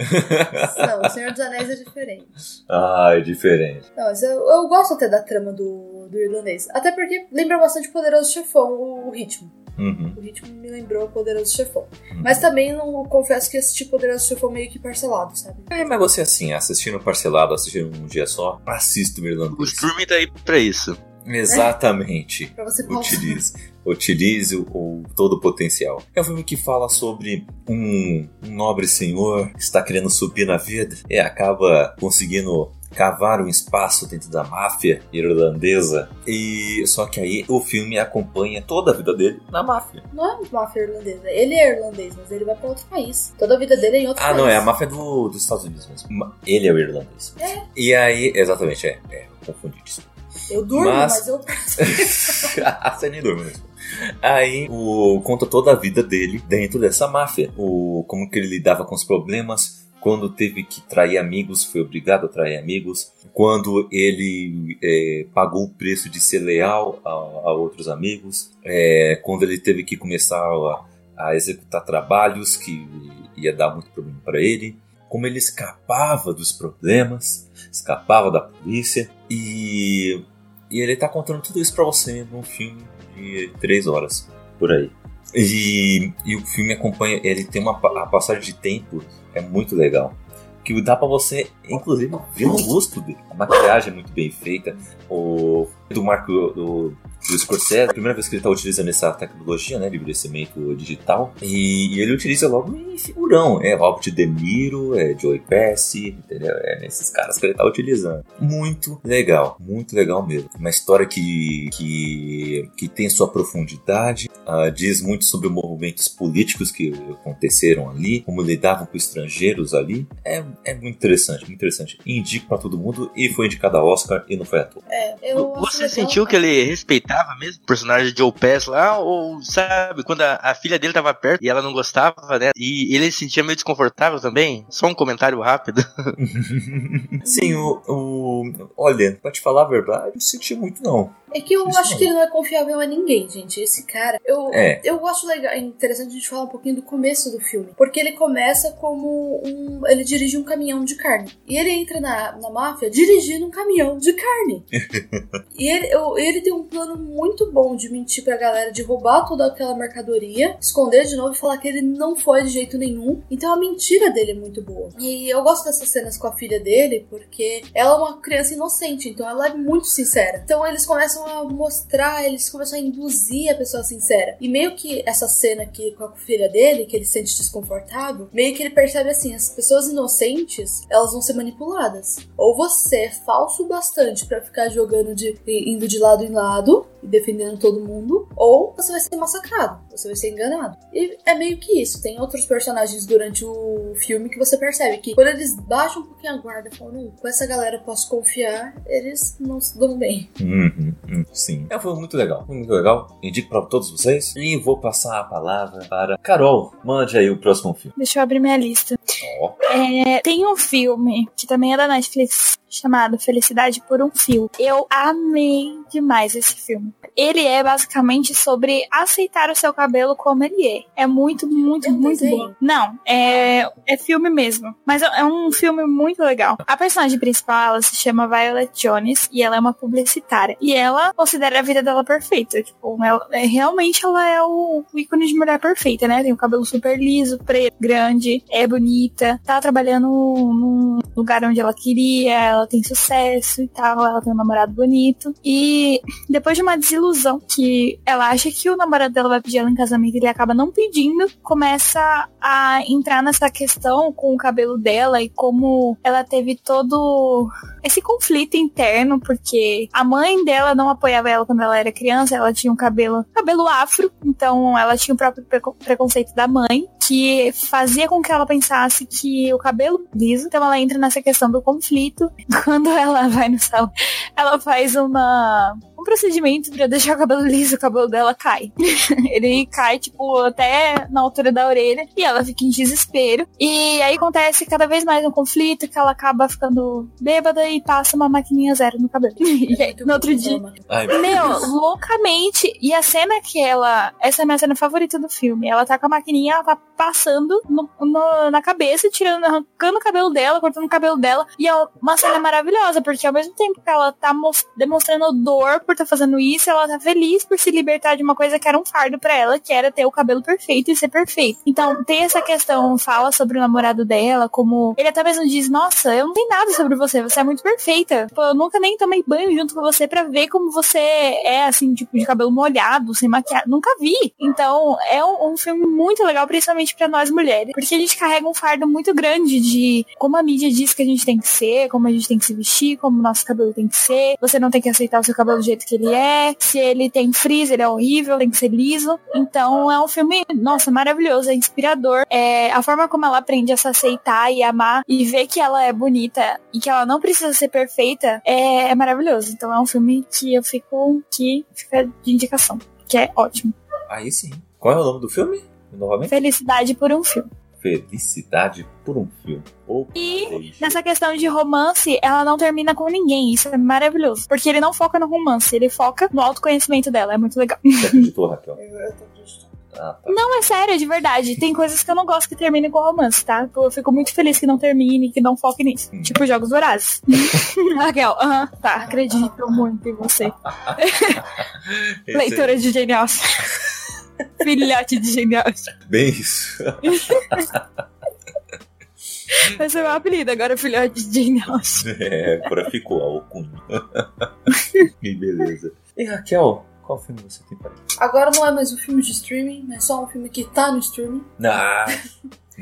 Não, o Senhor dos Anéis é diferente. Ah, é diferente. Não, mas eu, eu gosto até da trama do, do irlandês. Até porque lembra bastante o Poderoso Chefão, o, o ritmo. Uhum. O ritmo me lembrou o Poderoso Chefão. Mas também não confesso que assisti Poderoso Chefão meio que parcelado, sabe? É, mas você assim, assistindo parcelado, assistindo um dia só, assista o O irlandês. streaming tá aí pra isso. Exatamente. Pra você pausar. Utilize, utilize o, o- todo o potencial. É um filme que fala sobre um, um nobre senhor que está querendo subir na vida e acaba conseguindo cavar um espaço dentro da máfia irlandesa. E só que aí o filme acompanha toda a vida dele na máfia. Não é máfia irlandesa. Ele é irlandês, mas ele vai pra outro país. Toda a vida dele é em outro Ah, país. não, é a máfia do, dos Estados Unidos mesmo. Ele é o irlandês. É. E aí, exatamente, é, é, confundi isso. Eu durmo, Mas- mas, eu... [LAUGHS] [LAUGHS] Você nem dorme mesmo. Aí o, conta toda a vida dele dentro dessa máfia. O, como que ele lidava com os problemas. Quando teve que trair amigos, foi obrigado a trair amigos. Quando ele é, pagou o preço de ser leal a, a outros amigos. É, quando ele teve que começar a, a executar trabalhos que ia dar muito problema para ele. Como ele escapava dos problemas, escapava da polícia. E e ele tá contando tudo isso pra você num filme de três horas, por aí. E, e o filme acompanha, ele tem uma a passagem de tempo, é muito legal. Que dá pra você, inclusive, ver o rosto dele. A maquiagem é muito bem feita. O do Marco, do do Scorsese. A primeira vez que ele tá utilizando essa tecnologia, né, de envelhecimento digital. E, e ele utiliza logo em figurão. É Robert De Niro, é Joey Pesci, entendeu? É nesses caras que ele tá utilizando. Muito legal, muito legal mesmo. Uma história que, que, que tem sua profundidade, uh, diz muito sobre movimentos políticos que aconteceram ali, como lidavam com estrangeiros ali. É, é muito interessante, muito interessante. Indico para todo mundo e foi indicado a Oscar e não foi à toa. É, eu Você legal. sentiu que ele respeitava mesmo o personagem de Joe Pass lá? Ou, sabe, quando a, a filha dele tava perto e ela não gostava, né? E ele se sentia meio desconfortável também? Só um comentário rápido. [LAUGHS] Sim, o, o. Olha, pra te falar a verdade, não senti muito, não. É que eu Isso acho não. que ele não é confiável a ninguém, gente. Esse cara. Eu, É. eu acho legal, é interessante a gente falar um pouquinho do começo do filme. Porque ele começa como um. Ele dirige um caminhão de carne. E ele entra na, na máfia dirigindo um caminhão de carne. [LAUGHS] e ele, eu- ele tem um plano muito bom de mentir pra galera, de roubar toda aquela mercadoria, esconder de novo e falar que ele não foi de jeito nenhum. Então a mentira dele é muito boa. E eu gosto dessas cenas com a filha dele, porque ela é uma criança inocente, então ela é muito sincera. Então eles começam a mostrar, eles começam a induzir a pessoa sincera. E meio que essa cena aqui com a filha dele, que ele se sente desconfortável, meio que ele percebe assim: as pessoas inocentes, elas vão ser manipuladas. Ou você é falso bastante pra ficar jogando de indo de lado em lado e defendendo todo mundo, ou você vai ser massacrado, você vai ser enganado. E é meio que isso. Tem outros personagens durante o filme que você percebe que quando eles baixam um pouquinho a guarda, falam, "Não, com essa galera eu posso confiar, eles não se dão bem. Uhum, uhum, sim. É, foi muito legal. Foi muito legal. Indico pra todos vocês. E vou passar a palavra para Carol. Mande aí o próximo filme. Deixa eu abrir minha lista. Ó. É, tem um filme que também é da Netflix chamado Felicidade por um Fio. Eu amei demais esse filme. Ele é basicamente sobre aceitar o seu cabelo como ele é. É muito, muito, um muito desenho? bom. Não, é, é filme mesmo. Mas é é um filme muito legal. A personagem principal, ela se chama Violet Jones e ela é uma publicitária. E ela considera a vida dela perfeita. Tipo, ela, é, realmente ela é o, o ícone de mulher perfeita, né? Tem o cabelo super liso, preto, grande, é bonita, tá trabalhando num lugar onde ela queria, ela tem sucesso e tal, ela tem um namorado bonito. E depois de uma desilusão que ela acha que o namorado dela vai pedir ela em casamento e ele acaba não pedindo, começa a entrar nessa questão com o cabelo dela e como ela teve todo esse conflito interno, porque a mãe dela não apoiava ela quando ela era criança, ela tinha um cabelo, cabelo afro, então ela tinha o próprio preco- preconceito da mãe, que fazia com que ela pensasse que o cabelo liso, então ela entra nessa questão do conflito. [LAUGHS] Quando ela vai no salão, ela faz uma um procedimento pra deixar o cabelo liso, o cabelo dela cai. [LAUGHS] Ele cai, tipo, até na altura da orelha e ela fica em desespero. E aí acontece cada vez mais um conflito que ela acaba ficando bêbada e passa uma maquininha zero no cabelo. [LAUGHS] E aí, [LAUGHS] no outro dia, Ai, meu, loucamente. E a cena que ela. Essa é a minha cena favorita do filme. Ela tá com a maquininha, ela tá passando no- no- na cabeça, tirando, arrancando o cabelo dela, cortando o cabelo dela. E é uma cena maravilhosa, porque ao mesmo tempo que ela tá demonstrando dor por estar fazendo isso, ela tá feliz por se libertar de uma coisa que era um fardo pra ela, que era ter o cabelo perfeito e ser perfeito. Então, tem essa questão, fala sobre o namorado dela, como ele até mesmo diz: Nossa, eu não tenho nada sobre você, você é muito perfeita. Pô, eu nunca nem tomei banho junto com você pra ver como você é, assim, tipo, de cabelo molhado, sem maquiagem. Nunca vi. Então, é um, um filme muito legal, principalmente pra nós mulheres, porque a gente carrega um fardo muito grande de como a mídia diz que a gente tem que ser, como a gente tem que se vestir, como o nosso cabelo tem que ser. Você não tem que aceitar o seu cabelo do jeito que ele é. Se ele tem frizz, ele é horrível, tem que ser liso. Então, é um filme, nossa, maravilhoso, é inspirador. É, a forma como ela aprende a se aceitar e amar e ver que ela é bonita e que ela não precisa ser perfeita é, é maravilhoso. Então, é um filme que eu fico que fica de indicação, que é ótimo. Aí sim. Qual é o nome do filme? Novamente? Felicidade por um filme. Felicidade por um filme. E nessa questão de romance, ela não termina com ninguém. Isso é maravilhoso. Porque ele não foca no romance, ele foca no autoconhecimento dela. É muito legal. Você acreditou, Raquel? Eu, eu tô acreditando. Ah, tá. Não, é sério, de verdade. Tem coisas que eu não gosto que terminem com romance, tá? Eu fico muito feliz que não termine, que não foque nisso. Hum. Tipo, Jogos Vorazes. [LAUGHS] Raquel, aham, tá. Acredito muito em você. [LAUGHS] Leitora de Jane Austen. [LAUGHS] [LAUGHS] Filhote de é Bem isso. [LAUGHS] Vai ser meu apelido agora, filhote de Austen. É, agora ficou a alcunha. [LAUGHS] que beleza. E Raquel, qual filme você tem para Agora não é mais um filme de streaming, mas só um filme que tá no streaming. Ah,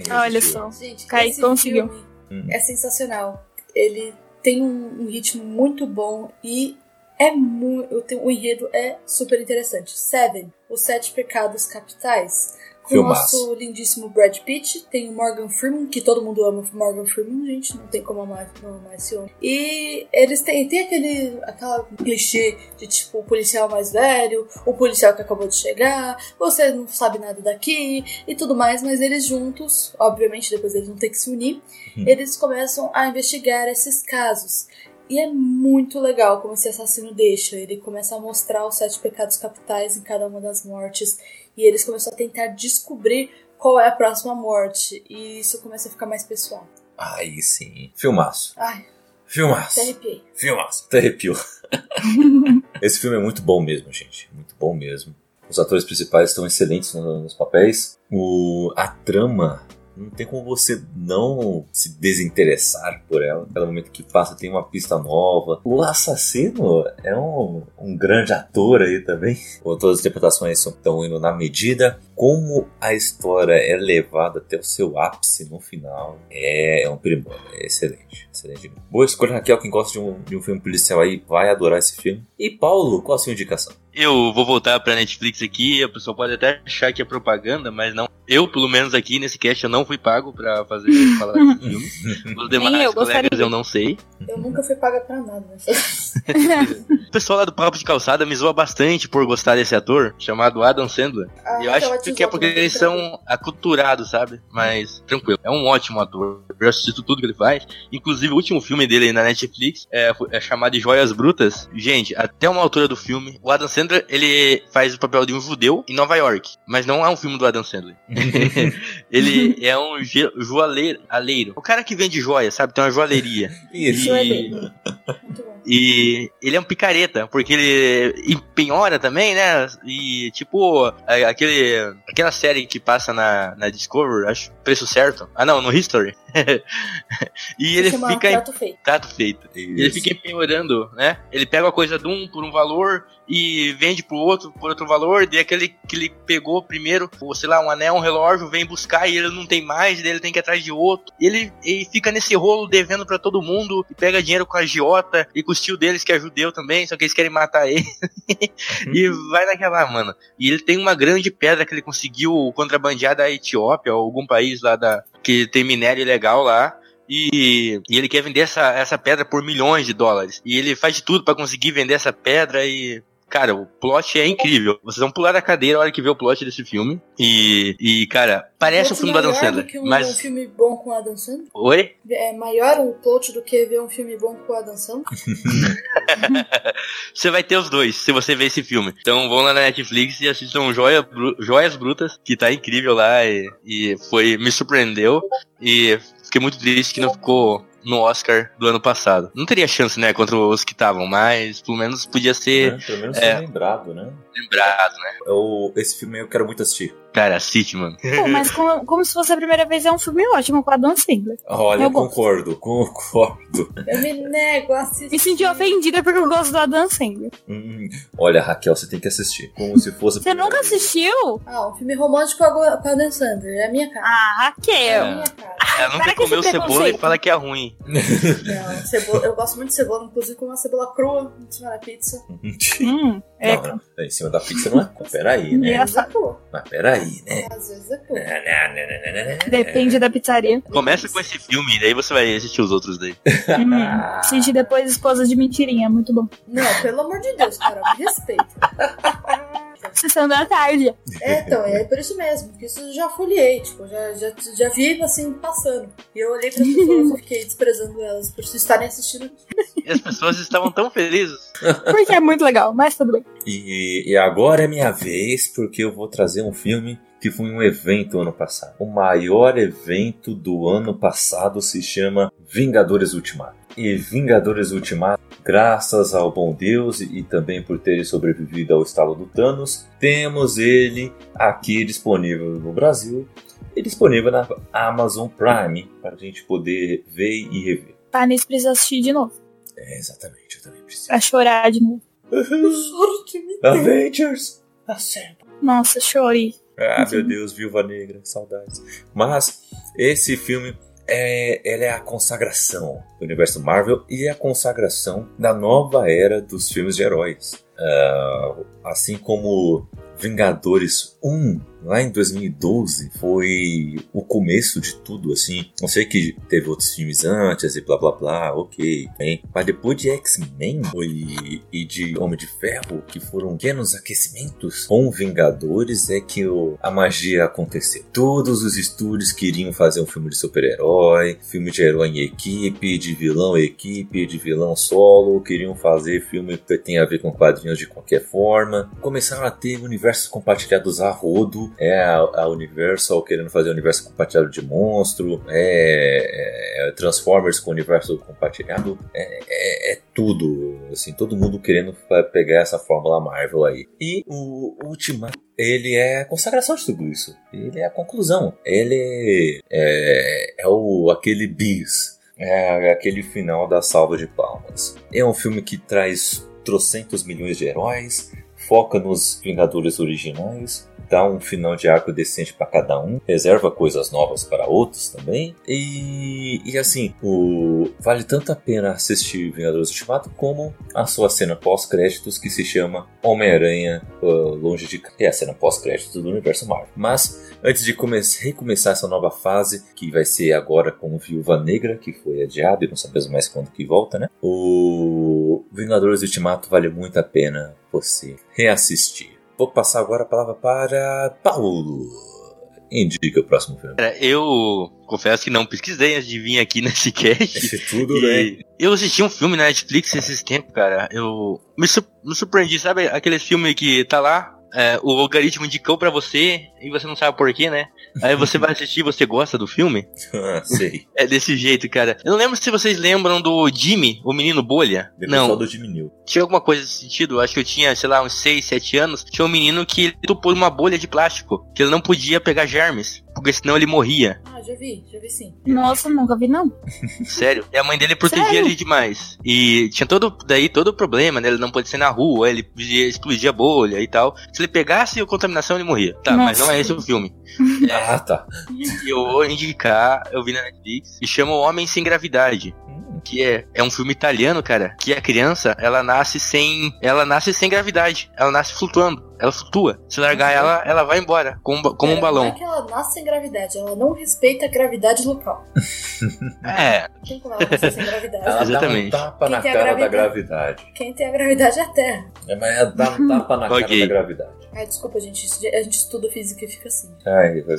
não Olha só. Gente, Kaique esse conseguiu. filme Hum. é sensacional. Ele tem um, um ritmo muito bom e é muito. O enredo é super interessante. Seven, Os Sete Pecados Capitais. Com o nosso lindíssimo Brad Pitt, tem o Morgan Freeman, que todo mundo ama o Morgan Freeman, gente, não tem como amar, não amar esse homem. E eles têm, tem aquele aquela clichê de tipo o policial mais velho, o policial que acabou de chegar, você não sabe nada daqui e tudo mais, mas eles juntos, obviamente depois eles vão ter que se unir, eles começam a investigar esses casos. E é muito legal como esse assassino deixa. Ele começa a mostrar os sete pecados capitais em cada uma das mortes. E eles começam a tentar descobrir qual é a próxima morte. E isso começa a ficar mais pessoal. Aí sim. Filmaço. Ai, Filmaço. até arrepiei. Filmaço. Até arrepio. [LAUGHS] Esse filme é muito bom mesmo, gente. Muito bom mesmo. Os atores principais estão excelentes no- nos papéis. O, a trama, não tem como você não se desinteressar por ela. Cada momento que passa tem uma pista nova. O assassino é um, um grande ator aí também. Todas as interpretações estão indo na medida. Como a história é levada até o seu ápice no final é, é um primor. É excelente. Excelente. Boa escolha, Raquel. Quem gosta de um, de um filme policial aí vai adorar esse filme. E Paulo, qual a sua indicação? Eu vou voltar pra Netflix aqui, a pessoa pode até achar que é propaganda, mas não. Eu, pelo menos aqui nesse cast, eu não fui pago pra fazer [LAUGHS] falar desse filme. Os demais eu, colegas gostaria. eu não sei. Eu nunca fui paga pra nada. Né? [LAUGHS] O pessoal lá do Papo de Calçada me zoa bastante por gostar desse ator, chamado Adam Sandler. Ah, E eu acho que é porque eles são aculturados, sabe? Mas tranquilo. É um ótimo ator. Eu assisto tudo que ele faz. Inclusive, o último filme dele na Netflix é, é chamado de Joias Brutas. Gente, até uma altura do filme, o Adam Sandler, ele faz o papel de um judeu em Nova York. Mas não é um filme do Adam Sandler. [LAUGHS] ele é um joalheiro. aleiro. O cara que vende joia, sabe? Tem uma joalheria. Isso. E- e ele é um picareta, porque ele empenhora também, né? E tipo, aquele, aquela série que passa na, na Discovery, acho, preço certo. Ah não, no History. [LAUGHS] e ele chama fica em Trato Feito. trato feito. Ele fica empenhorando, né? Ele pega a coisa de um por um valor e vende pro outro por outro valor. Daí aquele que ele pegou primeiro, ou, sei lá, um anel, um relógio, vem buscar e ele não tem mais, daí ele tem que ir atrás de outro. E ele, ele fica nesse rolo devendo pra todo mundo e pega dinheiro com a agiota e com o tio deles que é judeu também, só que eles querem matar ele. [LAUGHS] e vai naquela, mano. E ele tem uma grande pedra que ele conseguiu contrabandear da Etiópia, ou algum país lá da que tem minério ilegal lá. E, e ele quer vender essa, essa pedra por milhões de dólares. E ele faz de tudo pra conseguir vender essa pedra e. Cara, o plot é incrível. Vocês vão pular da cadeira a hora que vê o plot desse filme. E, e cara, parece um Plot filme do Adam Sandler. do que um, Mas. um filme bom com o Adam Sandler? Oi? É maior o plot do que ver um filme bom com o Adam Sandler? [LAUGHS] Você vai ter os dois se você ver esse filme. Então vão lá na Netflix e assistam Joia Bru- Joias Brutas, que tá incrível lá e, e foi me surpreendeu. E fiquei muito triste que não ficou no Oscar do ano passado. Não teria chance, né, contra os que estavam, mas pelo menos podia ser Né? Pelo menos É. ser lembrado, né? lembrado, né? Eu, esse filme eu quero muito assistir. Cara, assiste, mano. [LAUGHS] Pô, mas como, como se fosse a primeira vez, é um filme ótimo com a Dan Sandler. Olha, Eu gosto. concordo, concordo. Eu me nego a assistir. Me senti ofendida porque eu gosto do Adam Sandler. Hum, olha, Raquel, você tem que assistir. Como se fosse. Você nunca vez. assistiu? Ah, um filme romântico com a com a Adam Sandler. É a minha cara. Ah, É Raquel. a minha cara. Ela nunca comeu cebola e fala que é ruim. Não, cebola, eu gosto muito de cebola, inclusive com uma cebola crua em cima da pizza. Hum, é. Não, não. Em cima da pizza não é. Peraí, né? É. Vezes é. Mas peraí, né? Às vezes é crua. Depende da pizzaria. Começa com esse filme, daí você vai assistir os outros daí. Hum, assisti depois Esposa de Mentirinha, muito bom. Não, pelo amor de Deus, cara, me respeita. [LAUGHS] [LAUGHS] Sessão da tarde. É, então, é por isso mesmo, porque isso eu já folhei, tipo, já, já, já vi assim passando. E eu olhei para as pessoas e fiquei desprezando elas por estarem assistindo. E as pessoas estavam tão felizes. Porque é muito legal, mas tudo bem. E, e agora é minha vez, porque eu vou trazer um filme que foi um evento ano passado. O maior evento do ano passado se chama Vingadores Ultimato. E Vingadores Ultimato, graças ao bom Deus e também por ter sobrevivido ao estalo do Thanos, temos ele aqui disponível no Brasil e disponível na Amazon Prime para a gente poder ver e rever. Tá, nisso precisa assistir de novo. É, exatamente, eu também preciso. Pra chorar de novo. Choro. Avengers! Assemble! Nossa, chorei. Ah, meu Deus, Viúva Negra, saudades. Mas esse filme é, ela é a consagração do universo Marvel e é a consagração da nova era dos filmes de heróis. Ah, assim como Vingadores 1, lá em 2012, foi o começo de tudo, assim. Não sei que teve outros filmes antes e blá blá blá, ok, bem. Mas depois de X-Men e, de Homem de Ferro, que foram pequenos aquecimentos com Vingadores, é que o, a magia aconteceu. Todos os estúdios queriam fazer um filme de super-herói, filme de herói em equipe, de vilão em equipe, de vilão solo, queriam fazer filme que tem a ver com quadrinhos de qualquer forma. Começaram a ter universos compartilhados a rodo, é a, a Universal querendo fazer universo compartilhado de monstro, é, é Transformers com universo compartilhado, é, é, é tudo, assim, todo mundo querendo pegar essa fórmula Marvel aí. E o Ultimato ele é a consagração de tudo isso. Ele é a conclusão. Ele é, é o aquele bis. É aquele final da salva de palmas. É um filme que traz trocentos milhões de heróis, foca nos Vingadores originais, dá um final de arco decente para cada um, reserva coisas novas para outros também. E, e assim, o, vale tanto a pena assistir Vingadores Ultimato como a sua cena pós-créditos que se chama Homem-Aranha uh, Longe de Casa. É a cena pós-créditos do universo Marvel. Mas antes de come recomeçar essa nova fase, que vai ser agora com Viúva Negra, que foi adiado e não sabemos mais quando que volta, né? O Vingadores Ultimato vale muito a pena você reassistir. Vou passar agora a palavra para Paulo. Indica o próximo filme. Cara, eu confesso que não pesquisei antes de vir aqui [LAUGHS] nesse cast. Tudo E eu assisti um filme na Netflix esses tempos, cara. Eu me, su- me surpreendi, sabe? Aquele filme que tá lá, é, o algoritmo indicou pra você e você não sabe porquê, né? Aí você vai assistir e você gosta do filme. [LAUGHS] Ah, sei. É desse jeito, cara. Eu não lembro se vocês lembram do Jimmy, o menino bolha. Lembra Não, só do diminuiu. tinha alguma coisa nesse sentido. Acho que eu tinha, sei lá, uns 6, 7 anos. Tinha um menino que ele topou numa bolha de plástico. Que ele não podia pegar germes. Porque senão ele morria. Já vi, já vi sim. Nossa, nunca vi não. [LAUGHS] Sério. E a mãe dele protegia Sério? ele demais. E tinha todo, daí todo o problema, né? Ele não podia ser na rua, ele podia explodir a bolha e tal. Se ele pegasse a contaminação, ele morria. Tá, mas Nossa. não é esse o filme. [LAUGHS] Ah, tá. E eu vou indicar, eu vi na Netflix, e chama O Homem Sem Gravidade. Hum, Que é, é um filme italiano, cara, que a criança, ela nasce sem. Ela nasce sem gravidade. Ela nasce flutuando. Ela flutua. Se largar ela, ela vai embora. Como, um como um Não balão. é que ela nasce sem gravidade, ela não respeita a gravidade local. [LAUGHS] É, Não tem como ela nascer sem gravidade. Ela Exatamente. dá um tapa na Quem tem a cara da gravidade? gravidade. Quem tem a gravidade é a Terra. É, mas ela dá um tapa na [LAUGHS] cara Ok. da gravidade. Ai, desculpa, gente. A gente estuda física e fica assim. Ai, vai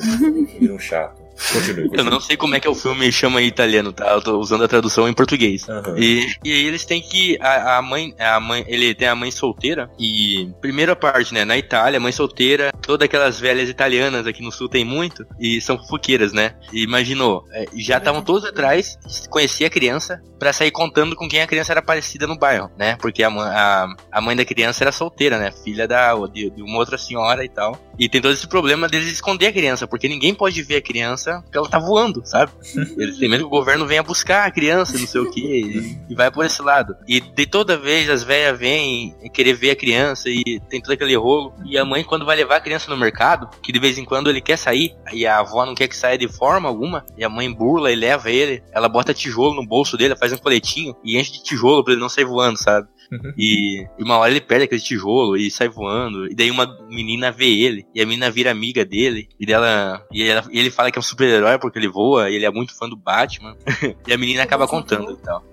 vira [LAUGHS] um chato. Continue, eu continue. não sei como é que é o filme chama em italiano, tá? Eu tô usando a tradução em português. Aham. E, e aí eles têm que. A, a mãe. A mãe. Ele tem a mãe solteira. E. Primeira parte, né? Na Itália, mãe solteira. Todas aquelas velhas italianas aqui no sul tem muito. E são fofoqueiras, né? E imaginou. é, já estavam todos atrás. Conhecia a criança. Pra sair contando com quem a criança era parecida no bairro, né? Porque a, mãe- a, a mãe da criança era solteira, né? Filha da, de, de uma outra senhora e tal. E tem todo esse problema deles esconder a criança. Porque ninguém pode ver a criança porque ela tá voando, sabe? [LAUGHS] Eles têm medo que o governo venha buscar a criança, não sei o que, e, e vai por esse lado. E de toda vez as velhas vêm querer ver a criança e tem todo aquele rolo. E a mãe, quando vai levar a criança no mercado, que de vez em quando ele quer sair, e a avó não quer que saia de forma alguma, e a mãe burla e leva ele, ela bota tijolo no bolso dele, faz um coletinho e enche de tijolo pra ele não sair voando, sabe? E, e uma hora ele perde aquele tijolo e sai voando. E daí uma menina vê ele. E a menina vira amiga dele. E dela. E, ela- e ele fala que é um super-herói porque ele voa. E ele é muito fã do Batman. [LAUGHS] e a menina acaba contando e tal.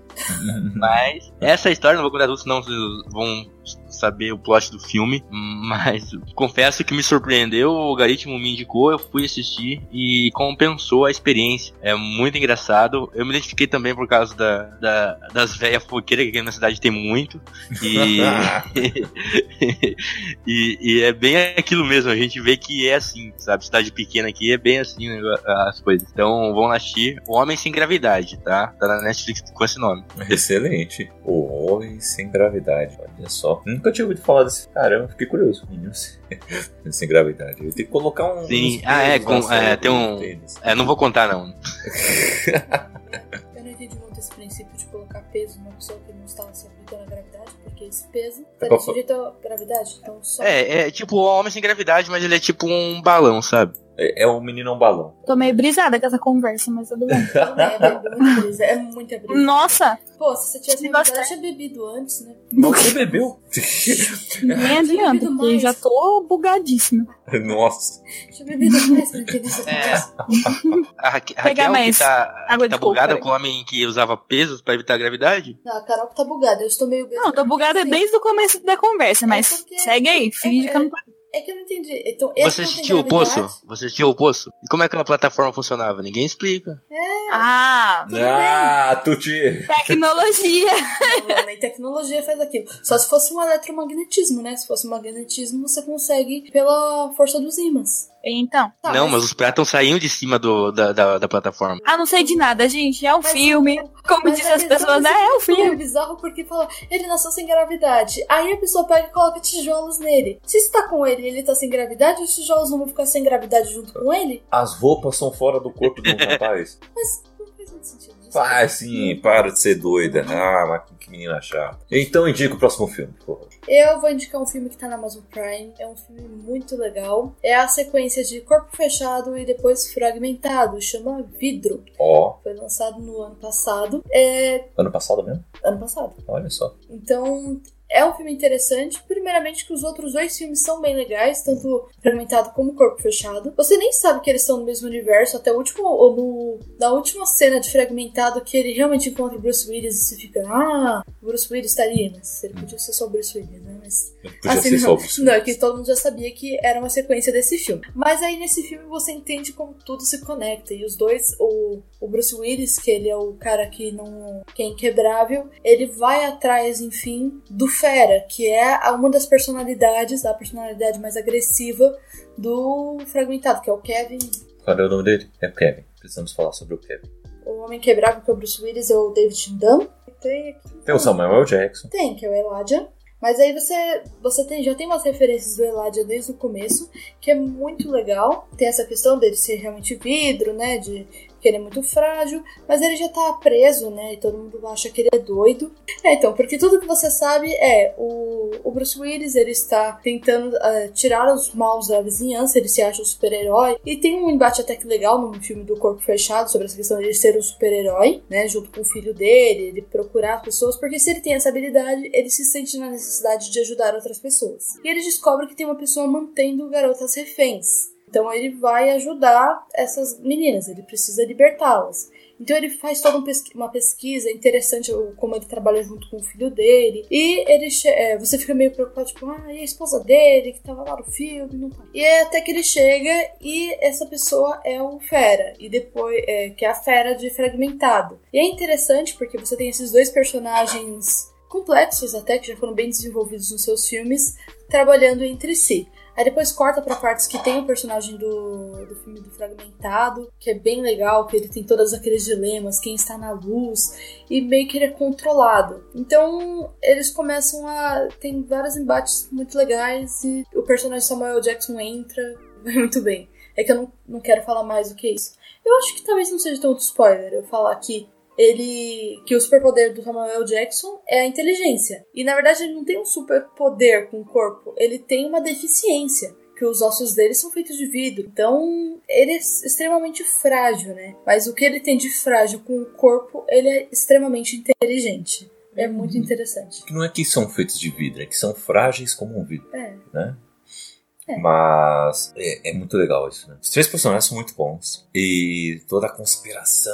Mas essa história, não vou contar tudo, senão vocês vão saber o plot do filme. Mas confesso que me surpreendeu, o algoritmo me indicou, eu fui assistir e compensou a experiência. É muito engraçado. Eu me identifiquei também por causa da, da- das velhas fofoqueiras que aqui na cidade tem muito. E, [LAUGHS] e, e é bem aquilo mesmo, a gente vê que é assim, sabe? Cidade pequena aqui é bem assim né, as coisas. Então vão assistir Homem Sem Gravidade, tá? Tá na Netflix com esse nome. Excelente. O Homem Sem Gravidade. Olha só. Nunca tinha ouvido falar desse caramba. Fiquei curioso. Menino [LAUGHS] sem, gravidade. Eu tenho que colocar um. Sim. Ah, é, com- é, tem um- deles. É, não vou contar não. Eu não entendi muito esse princípio de colocar peso numa pessoa que não está sujeita à gravidade, porque esse peso É está pra- sujeito à gravidade. Então só. É, é tipo o homem sem gravidade, mas ele é tipo um balão, sabe? É, é um menino um balão. Tô meio brisada com essa conversa, mas tudo bem. [LAUGHS] É muita brisa. É muita brisa. Nossa, Pô, se você tivesse me eu tinha bebido antes, né? Você bebeu? nem adianta, porque mais. já tô bugadíssima. Nossa. Tinha bebido mais pra entender essa É. conversa. A Raquel que mais tá, água que tá coco, bugada com o homem que usava pesos pra evitar a gravidade? Não, a Carol que tá bugada. Eu estou meio. Não, tô bugada Sim. desde o começo da conversa, mas É porque- segue aí, finge é- que eu não É que eu não entendi. Então, esse Você assistiu o? Poço? Você assistiu o Poço? E como é que aquela plataforma funcionava? Ninguém explica. Ah, Ah, Tuti. tecnologia. Não, nem tecnologia faz aquilo. Só se fosse um eletromagnetismo, né? Se fosse um magnetismo, você consegue pela força dos ímãs. Então, Tá, não, mas os prótons saíam de cima do, da, da, da plataforma. ah, não sei de nada, gente. É um Mas- filme. Como Mas dizem a as pessoas, ah, é um filme filme. É bizarro porque fala, ele nasceu sem gravidade. Aí a pessoa pega e coloca tijolos nele. Se você tá com ele e ele tá sem gravidade, os tijolos não vão ficar sem gravidade junto com ele? As roupas são fora do corpo do [LAUGHS] rapaz. Mas não faz muito sentido. Faz sim, para de ser doida. Ah, mas que- que menina chata. Então indica o próximo filme, por favor. Eu vou indicar um filme que tá na Amazon Prime. É um filme muito legal. É a sequência de Corpo Fechado e depois Fragmentado. Chama Vidro. Ó, Foi lançado no ano passado. É. ano passado mesmo? Ano passado. Olha só. Então, é um filme interessante. Primeiramente, que os outros dois filmes são bem legais, tanto Fragmentado como Corpo Fechado. Você nem sabe que eles estão no mesmo universo, até o último, ou no, na última cena de Fragmentado, que ele realmente encontra o Bruce Willis e você fica, ah, o Bruce Willis tá ali, mas ele podia ser só o Bruce Willis, né? Mas Podia Assim, ser não, só o não, é que todo mundo já sabia que era uma sequência desse filme. Mas aí nesse filme você entende como tudo se conecta. E os dois, o, o Bruce Willis, que ele é o cara que não. que é inquebrável, ele vai atrás, enfim, do Fera, que é uma das personalidades, a personalidade mais agressiva do Fragmentado, que é o Kevin. Qual é o nome dele? É o Kevin. Precisamos falar sobre o Kevin. O Homem Quebrável, que é o Bruce Willis, é o David Dunn. Tem aqui. Tem o Samuel L. Jackson. Tem, que é o Eladia. Mas aí você, você tem, já tem umas referências do Eladia desde o começo, que é muito legal. Tem essa questão dele ser realmente vidro, né? De que ele é muito frágil, mas ele já tá preso, né? E todo mundo acha que ele é doido. É, então, porque tudo que você sabe é o, o Bruce Willis, ele está tentando eh, tirar os maus da vizinhança, ele se acha um super-herói. E tem um embate até que legal no filme do Corpo Fechado sobre essa questão de ele ser um super-herói, né? Junto com o filho dele, ele procurar pessoas, porque se ele tem essa habilidade, ele se sente na necessidade de ajudar outras pessoas. E ele descobre que tem uma pessoa mantendo garotas reféns. Então ele vai ajudar essas meninas, ele precisa libertá-las. Então ele faz toda um uma pesquisa interessante como ele trabalha junto com o filho dele. E ele é, você fica meio preocupado, tipo, ah, e a esposa dele que tava lá no filme, não tá. E é até que ele chega e essa pessoa é o Fera. E depois, é, que é a Fera de Fragmentado. E é interessante porque você tem esses dois personagens complexos até, que já foram bem desenvolvidos nos seus filmes, trabalhando entre si. Aí depois corta pra partes que tem o personagem do, do filme do Fragmentado, que é bem legal, que ele tem todos aqueles dilemas, quem está na luz, e meio que ele é controlado. Então eles começam a. Tem vários embates muito legais e o personagem Samuel Jackson entra [LAUGHS] muito bem. É que eu não, não quero falar mais do que isso. Eu acho que talvez não seja tanto spoiler eu falar que ele que o superpoder do Samuel Jackson é a inteligência. E na verdade ele não tem um superpoder com o corpo, ele tem uma deficiência. Que os ossos dele são feitos de vidro. Então, ele é extremamente frágil, né? Mas o que ele tem de frágil com o corpo, ele é extremamente inteligente. É muito interessante. Que não é que são feitos de vidro, é que são frágeis como um vidro, É. né? É. Mas é, é muito legal isso, né? Os três personagens são muito bons. E toda a conspiração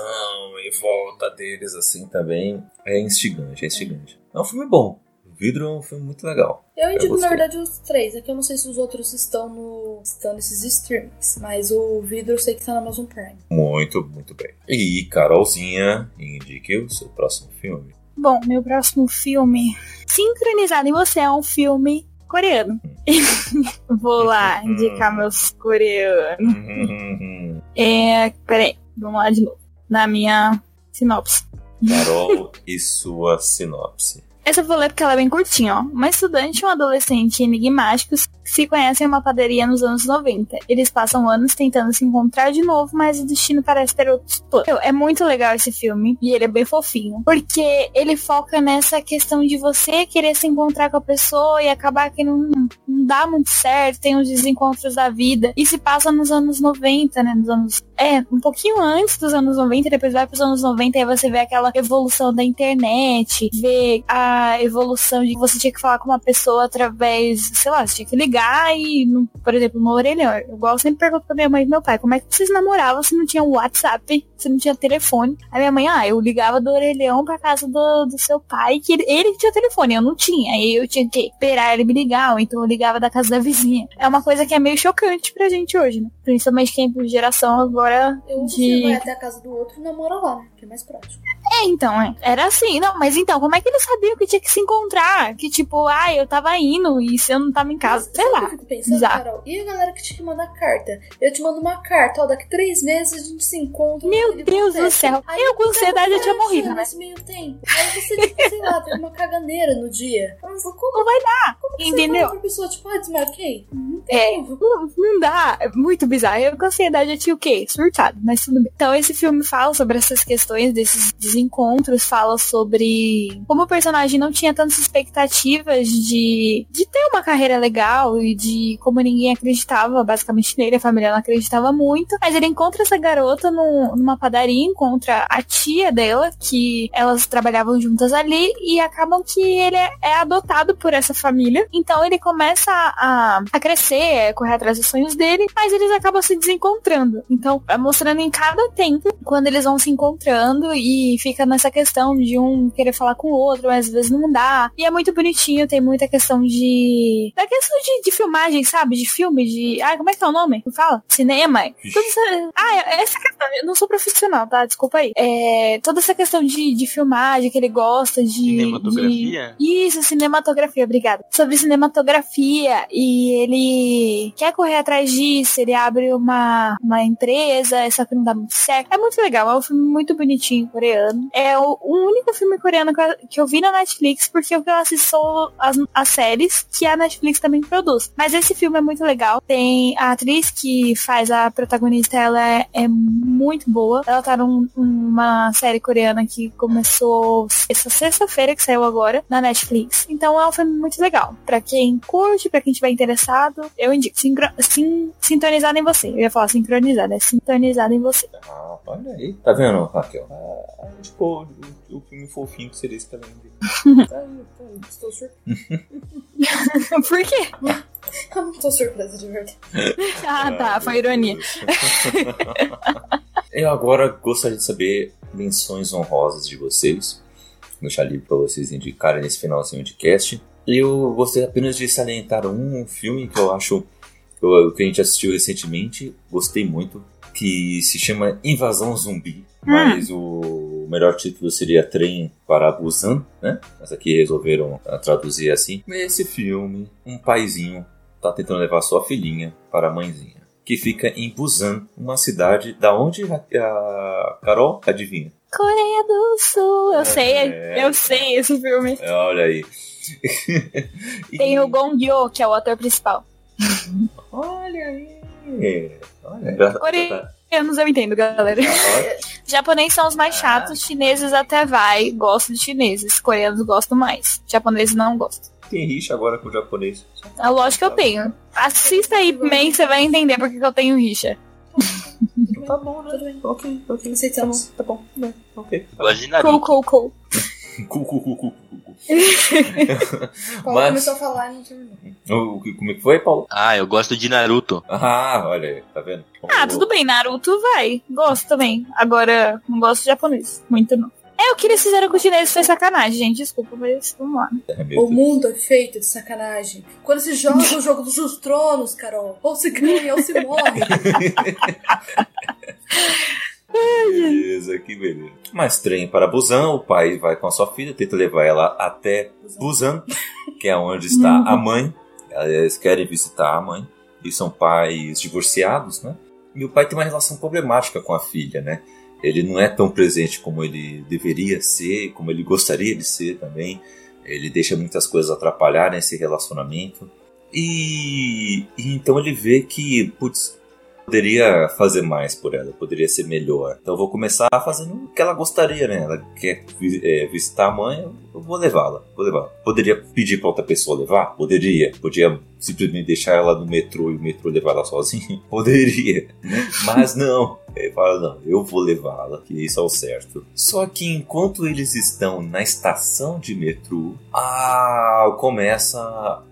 em volta deles, assim, também é instigante, é instigante. É um filme bom. O Vidro é um filme muito legal. Eu indico, na verdade, os três. É que eu não sei se os outros estão no. estão nesses streamings. Mas o vidro eu sei que tá na Amazon Prime. Muito, muito bem. E Carolzinha, indique o seu próximo filme. Bom, meu próximo filme, Sincronizado em Você, é um filme coreano. [LAUGHS] Vou lá indicar meus coreanos. É. Peraí, vamos lá de novo. Na minha sinopse. Carol e sua sinopse. Essa eu vou ler porque ela é bem curtinha, ó. Uma estudante e um adolescente enigmáticos se conhecem em uma padaria nos anos 90. Eles passam anos tentando se encontrar de novo, mas o destino parece ter outros planos. É muito legal esse filme e ele é bem fofinho, porque ele foca nessa questão de você querer se encontrar com a pessoa e acabar que não, não dá muito certo, tem os desencontros da vida. E se passa nos anos 90, né? Nos anos. É, um pouquinho antes dos anos 90, depois vai pros anos 90 e você vê aquela evolução da internet, vê a evolução de que você tinha que falar com uma pessoa através, sei lá, você tinha que ligar e, no- por exemplo, no orelhão. Igual eu sempre pergunto pra minha mãe e meu pai, como é que vocês namoravam se não tinha WhatsApp, se não tinha telefone? A minha mãe, ah, eu ligava do orelhão pra casa do, do seu pai, que ele, ele tinha telefone, eu não tinha. Aí eu tinha que esperar ele me ligar, ou então eu ligava da casa da vizinha. É uma coisa que é meio chocante pra gente hoje, né? Principalmente quem é geração agora Eu você de. vai até a casa do outro e namora lá, né? Que é mais prático. É, então, é. Era assim, não, mas então, como é que eles sabiam que tinha que se encontrar? Que tipo, ah, eu tava indo e se eu não tava em casa, Mas sei lá. Eu pensando, Exato. Carol. E a galera que tinha que mandar carta? Eu te mando uma carta, ó, daqui três meses a gente se encontra. Meu Deus do céu. Aí Eu com ansiedade eu tinha morrido, né? Nesse meio tempo. Aí você, tipo, sei lá, teve uma caganeira no dia. Mas como, Não vai dar, como que entendeu? você pessoa, tipo, ah, desmarquei? Não tem É, não, não dá. É muito bizarro. Eu com ansiedade eu tinha o quê? Surtado, mas tudo bem. Então esse filme fala sobre essas questões, desses desencontros, fala sobre como o personagem não tinha tantas expectativas de, de ter uma carreira legal e de como ninguém acreditava basicamente nele, a família não acreditava muito. Mas ele encontra essa garota num- numa padaria, encontra a tia dela, que elas trabalhavam juntas ali, e acabam que ele é, é adotado por essa família. Então ele começa a, a crescer, correr atrás dos sonhos dele, mas eles acabam se desencontrando. Então, é mostrando em cada tempo quando eles vão se encontrando e fica nessa questão de um querer falar com o outro, mas às vezes não dá. E é muito bonitinho, tem muita questão de. Da questão de, de filmagem, sabe? De filme, de. Ah, como é que é o nome? Me Fala? Cinema? Toda essa... Ah, essa questão. Eu não sou profissional, tá? Desculpa aí. É, toda essa questão de, de filmagem que ele gosta, de. Cinematografia? de- Isso, cinematografia, obrigada. Sobre cinematografia. E ele quer correr atrás disso, ele abre uma, uma empresa, só que não dá muito certo. É muito legal, é um filme muito bonitinho, coreano. É o, o único filme coreano que eu, que eu vi na Netflix, porque eu assisto as, as séries que a Netflix também produz. Mas esse filme é muito legal. Tem a atriz que faz a protagonista, ela é, é muito boa. Ela tá num- numa série coreana que começou essa sexta-feira, que saiu agora, na Netflix. Então é um filme muito legal. Pra quem curte, pra quem tiver interessado, eu indico. Sincro, sintonizado em você. Eu ia falar sincronizado, é sintonizado em você. Ah, olha aí. Tá vendo, Raquel? Ah, tipo, o, o filme fofinho que seria esse também. [LAUGHS] Tá aí, tá aí. Estou [LAUGHS] surpresa. Por quê? Eu não tô surpresa de verdade. Ah, tá, foi ironia. Eu agora gostaria de saber menções honrosas de vocês. Vou deixar livre para vocês indicarem nesse finalzinho de cast. Eu gostaria apenas de salientar um filme que eu acho que a gente assistiu recentemente, gostei muito, que se chama Invasão Zumbi. Mas o melhor título seria Trem para Busan, né? Mas aqui resolveram ah, traduzir assim. Nesse filme, um paizinho tá tentando levar sua filhinha para a mãezinha, que fica em Busan, uma cidade da onde a, Carol adivinha. Coreia do Sul, eu sei, É. eu sei esse filme. Olha aí. E- [LAUGHS] Tem o Gong Yoo, que é o ator principal. Olha aí. Olha. Coreanos eu entendo, galera. [LAUGHS] Japoneses são os mais Ah. chatos, chineses até vai, gosto de chineses. Coreanos gostam mais. Japoneses não gostam. Tem rixa agora com o japonês. É lógico que eu tenho. Assista aí, man, você vai entender porque que eu tenho rixa. Tá bom, né? Tudo bem. Ok, ok. Aceitamos. Tá bom, né? Ok. De Cool, cool, cool. Cu, cu, cu, cu, cu, cu. [LAUGHS] Paulo Mas- começou a falar e não terminou. O- o que- Como é que foi, Paulo? Ah, eu gosto de Naruto. Ah, olha aí, tá vendo? Ah, tudo bem, Naruto vai. Gosto também. Agora, não gosto de japonês. Muito não. É, o que eles fizeram com os chineses foi sacanagem, gente. Desculpa, mas vamos lá. É, O mundo é feito de sacanagem. Quando se joga o jogo dos tronos, Carol, ou se ganha ou se morre. [LAUGHS] [LAUGHS] Beleza, que beleza. Mas trem para Busan, o pai vai com a sua filha, tenta levar ela até Busan, que é onde está a mãe. Eles querem visitar a mãe. E são pais divorciados, né? E o pai tem uma relação problemática com a filha, né? Ele não é tão presente como ele deveria ser, como ele gostaria de ser também. Ele deixa muitas coisas atrapalharem esse relacionamento. E, e então ele vê que, putz, poderia fazer mais por ela, poderia ser melhor. Então eu vou começar fazendo o que ela gostaria, né? Ela quer é, visitar a mãe, eu vou levá-la, vou levá-la. Poderia pedir pra outra pessoa levar? Poderia. Podia simplesmente deixar ela no metrô e o metrô levar ela sozinho? [LAUGHS] Poderia. Mas não. Ele fala, não, eu vou levá-la, que isso é o certo. Só que enquanto eles estão na estação de metrô, ah, começa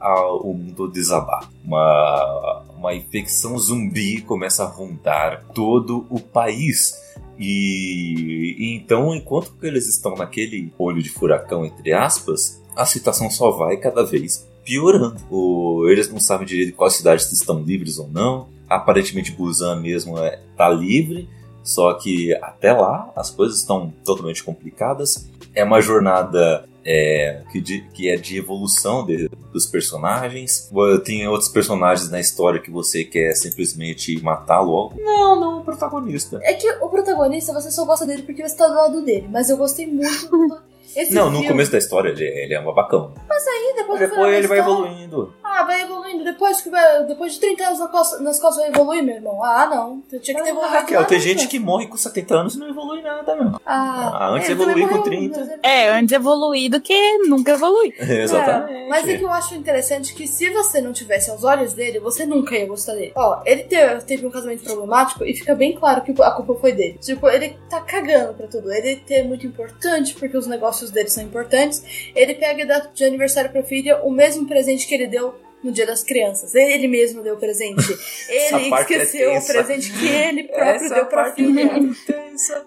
a, o mundo desabar. Uma, uma infecção zumbi começa a rondar todo o país. E, e então, enquanto eles estão naquele olho de furacão, entre aspas, a situação só vai cada vez piorando. O- eles não sabem direito quais cidades estão livres ou não. Aparentemente, Busan mesmo é, tá livre, só que até lá as coisas estão totalmente complicadas. É uma jornada é, que, de- que é de evolução de- dos personagens. Tem outros personagens na história que você quer simplesmente matar logo. Não, não, o protagonista. É que o protagonista, você só gosta dele porque você tá do lado dele. Mas eu gostei muito do... [LAUGHS] Esse Não, no filme- começo da história ele, ele é um babacão. Aí, depois, no Depois ele vai história- evoluindo. Ah, vai evoluindo. Depois, que vai, depois de 30 anos na costa- nas costas vai evoluir, meu irmão. Ah, não. Eu tinha que ter evoluído. Ah, Raquel, tem gente que morre com 70 anos e não evolui nada, meu. Ah, Ah, antes ele evoluir com morreu, 30. mas ele- É, antes evoluir do que nunca evoluir. [LAUGHS] Exatamente. É, mas é que eu acho interessante que se você não tivesse aos olhos dele, você nunca ia gostar dele. Ó, ele teve, teve um casamento problemático e fica bem claro que a culpa foi dele. Tipo, ele tá cagando pra tudo. Ele é muito importante porque os negócios dele são importantes. Ele pega e dá de aniversário pra filha o mesmo presente que ele deu no Dia das Crianças. Ele mesmo deu o presente. [LAUGHS] Ele é esqueceu o tensa. presente que ele próprio deu pra filha.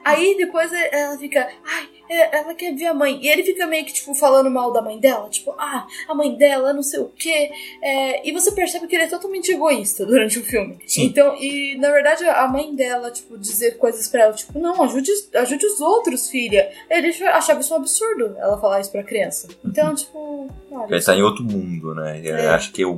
Aí depois ela fica, ai, é, ela quer ver a mãe. E ele fica meio que, tipo, falando mal da mãe dela. Tipo, ah, a mãe dela, não sei o quê. É, e você percebe que ele é totalmente egoísta durante o filme. Sim. Então, e na verdade a mãe dela, tipo, dizer coisas pra ela, tipo, não, ajude, ajude os outros, filha. Ele achava isso um absurdo, ela falar isso pra criança. Então, tipo, olha. Ele tá em outro mundo, né? Ele É. acha que é o,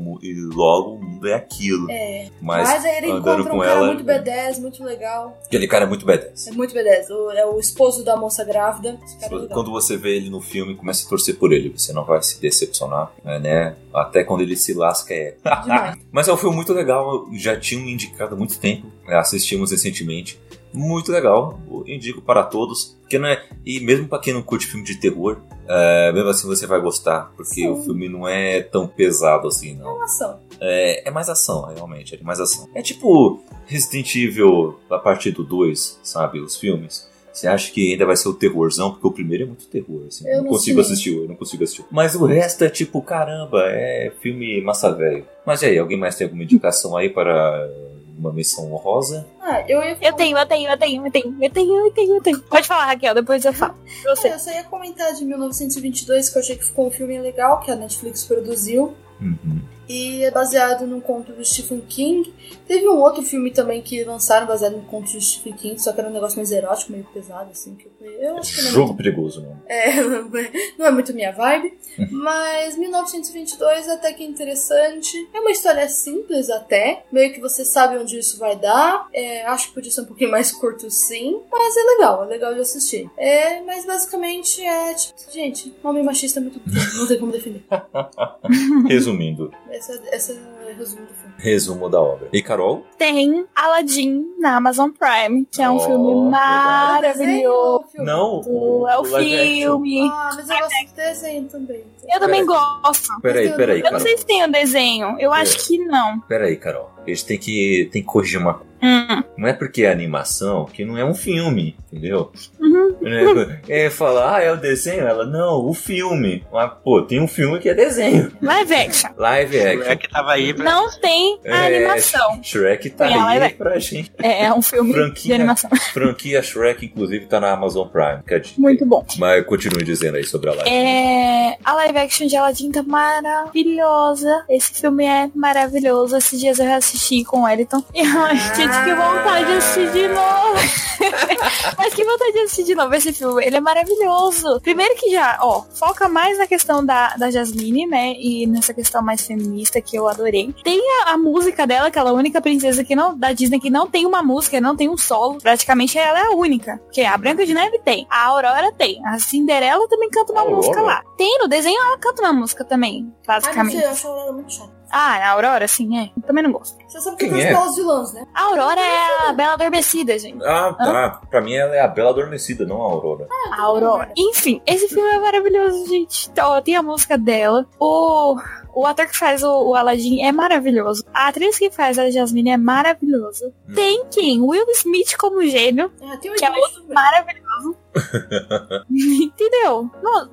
logo o mundo é aquilo. É, Mas, mas, aí ele encontra um cara ela. muito B10, muito legal. Aquele cara é muito badass. É muito B10. O- é o esposo da moça grávida. Cara é. Quando você vê ele no filme, começa a torcer por ele. Você não vai se decepcionar, né? Até quando ele se lasca é. [LAUGHS] Mas é um filme muito legal. Já tinha me indicado há muito tempo. né? Assistimos recentemente. Muito legal. Indico para todos. Porque não é... E mesmo para quem não curte filme de terror, é, mesmo assim você vai gostar. Porque Sim. o filme não é tão pesado assim, não. Ação. É, é mais ação, realmente. É mais ação. É tipo Resident Evil a partir do 2, sabe? Os filmes. Você acha que ainda vai ser o terrorzão? Porque o primeiro é muito terror, assim. Eu não não consigo sei. assistir, eu não consigo assistir. Mas o resto é tipo, caramba, é filme massa velho. Mas e aí, alguém mais tem alguma indicação aí para uma missão honrosa? Ah, eu ia Eu tenho, eu tenho, eu tenho, eu tenho, eu tenho, eu tenho, eu tenho. Pode falar, Raquel, depois eu falo. Você. É, eu só ia comentar de 1922, que eu achei que ficou um filme legal, que a Netflix produziu. Uhum. E é baseado num conto do Stephen King. Teve um outro filme também que lançaram baseado no conto do Stephen King, só que era um negócio mais erótico, meio pesado, assim. Que eu, eu acho que não é, Jogo perigoso, não. é, [LAUGHS] não é muito minha vibe. Mas 1922 até que é interessante. É uma história simples até. Meio que você sabe onde isso vai dar. É, acho que podia ser um pouquinho mais curto sim. Mas é legal, é legal de assistir. É, mas basicamente é tipo, gente, homem machista é muito. [LAUGHS] Não tem como definir. [LAUGHS] Resumindo, Essa, essa é o resumo do filme. resumo da obra. E Carol? Tem Aladdin na Amazon Prime, que é um Oh, filme maravilhoso. É o filme? Não, É o action. filme. Ah, mas eu gosto de desenho também. Eu também gosto. Peraí, peraí, Eu não sei se tem o desenho. Eu acho que não. Peraí, Carol. A gente tem que, tem que corrigir uma coisa. Hum. Não é porque é animação que não é um filme, entendeu? Uhum. É, é falar, ah, é o desenho? Ela, não, o filme. Mas, pô, tem um filme que é desenho. Live action. Live É action. que tava aí pra. Não tem a É, animação. Shrek tá Tem aí pra gente. É um filme de Franquia. animação. Franquia Shrek, inclusive, tá na Amazon Prime. que é de- Muito bom. Mas continue dizendo aí sobre a live. É, a live action de Aladdin tá maravilhosa. Esse filme é maravilhoso. Esses dias eu assisti com o Wellington. E ai, gente, que vontade de assistir de novo. [LAUGHS] Mas que vontade de assistir de novo esse filme. Ele é maravilhoso. Primeiro que já, ó, foca mais na questão da, da Jasmine, né? E nessa questão mais feminista que eu adorei. Tem a, a música dela, aquela única princesa que não, da Disney que não tem uma música, não tem um solo. Praticamente ela é a única. Porque a Branca de Neve tem. A Aurora tem. A Cinderela também canta uma Aurora? música lá. Tem no desenho, ela canta uma música também, Ah, basicamente. sei, eu acho a Aurora muito chata. Ah, a Aurora, sim, é. Eu também não gosto. Você sabe que Quem tem os é? belos vilãs, né? A Aurora é a Bela Adormecida, gente. Ah, tá. Pra mim ela é a Bela Adormecida, não a Aurora. A Aurora. Enfim, esse filme é maravilhoso, gente. Então, tem a música dela. O, o ator que faz o, o Aladdin é maravilhoso. A atriz que faz a Jasmine é maravilhosa. Tem quem? Will Smith como gênio. Ah, tem o Que é outro maravilhoso. [LAUGHS] Entendeu? Não,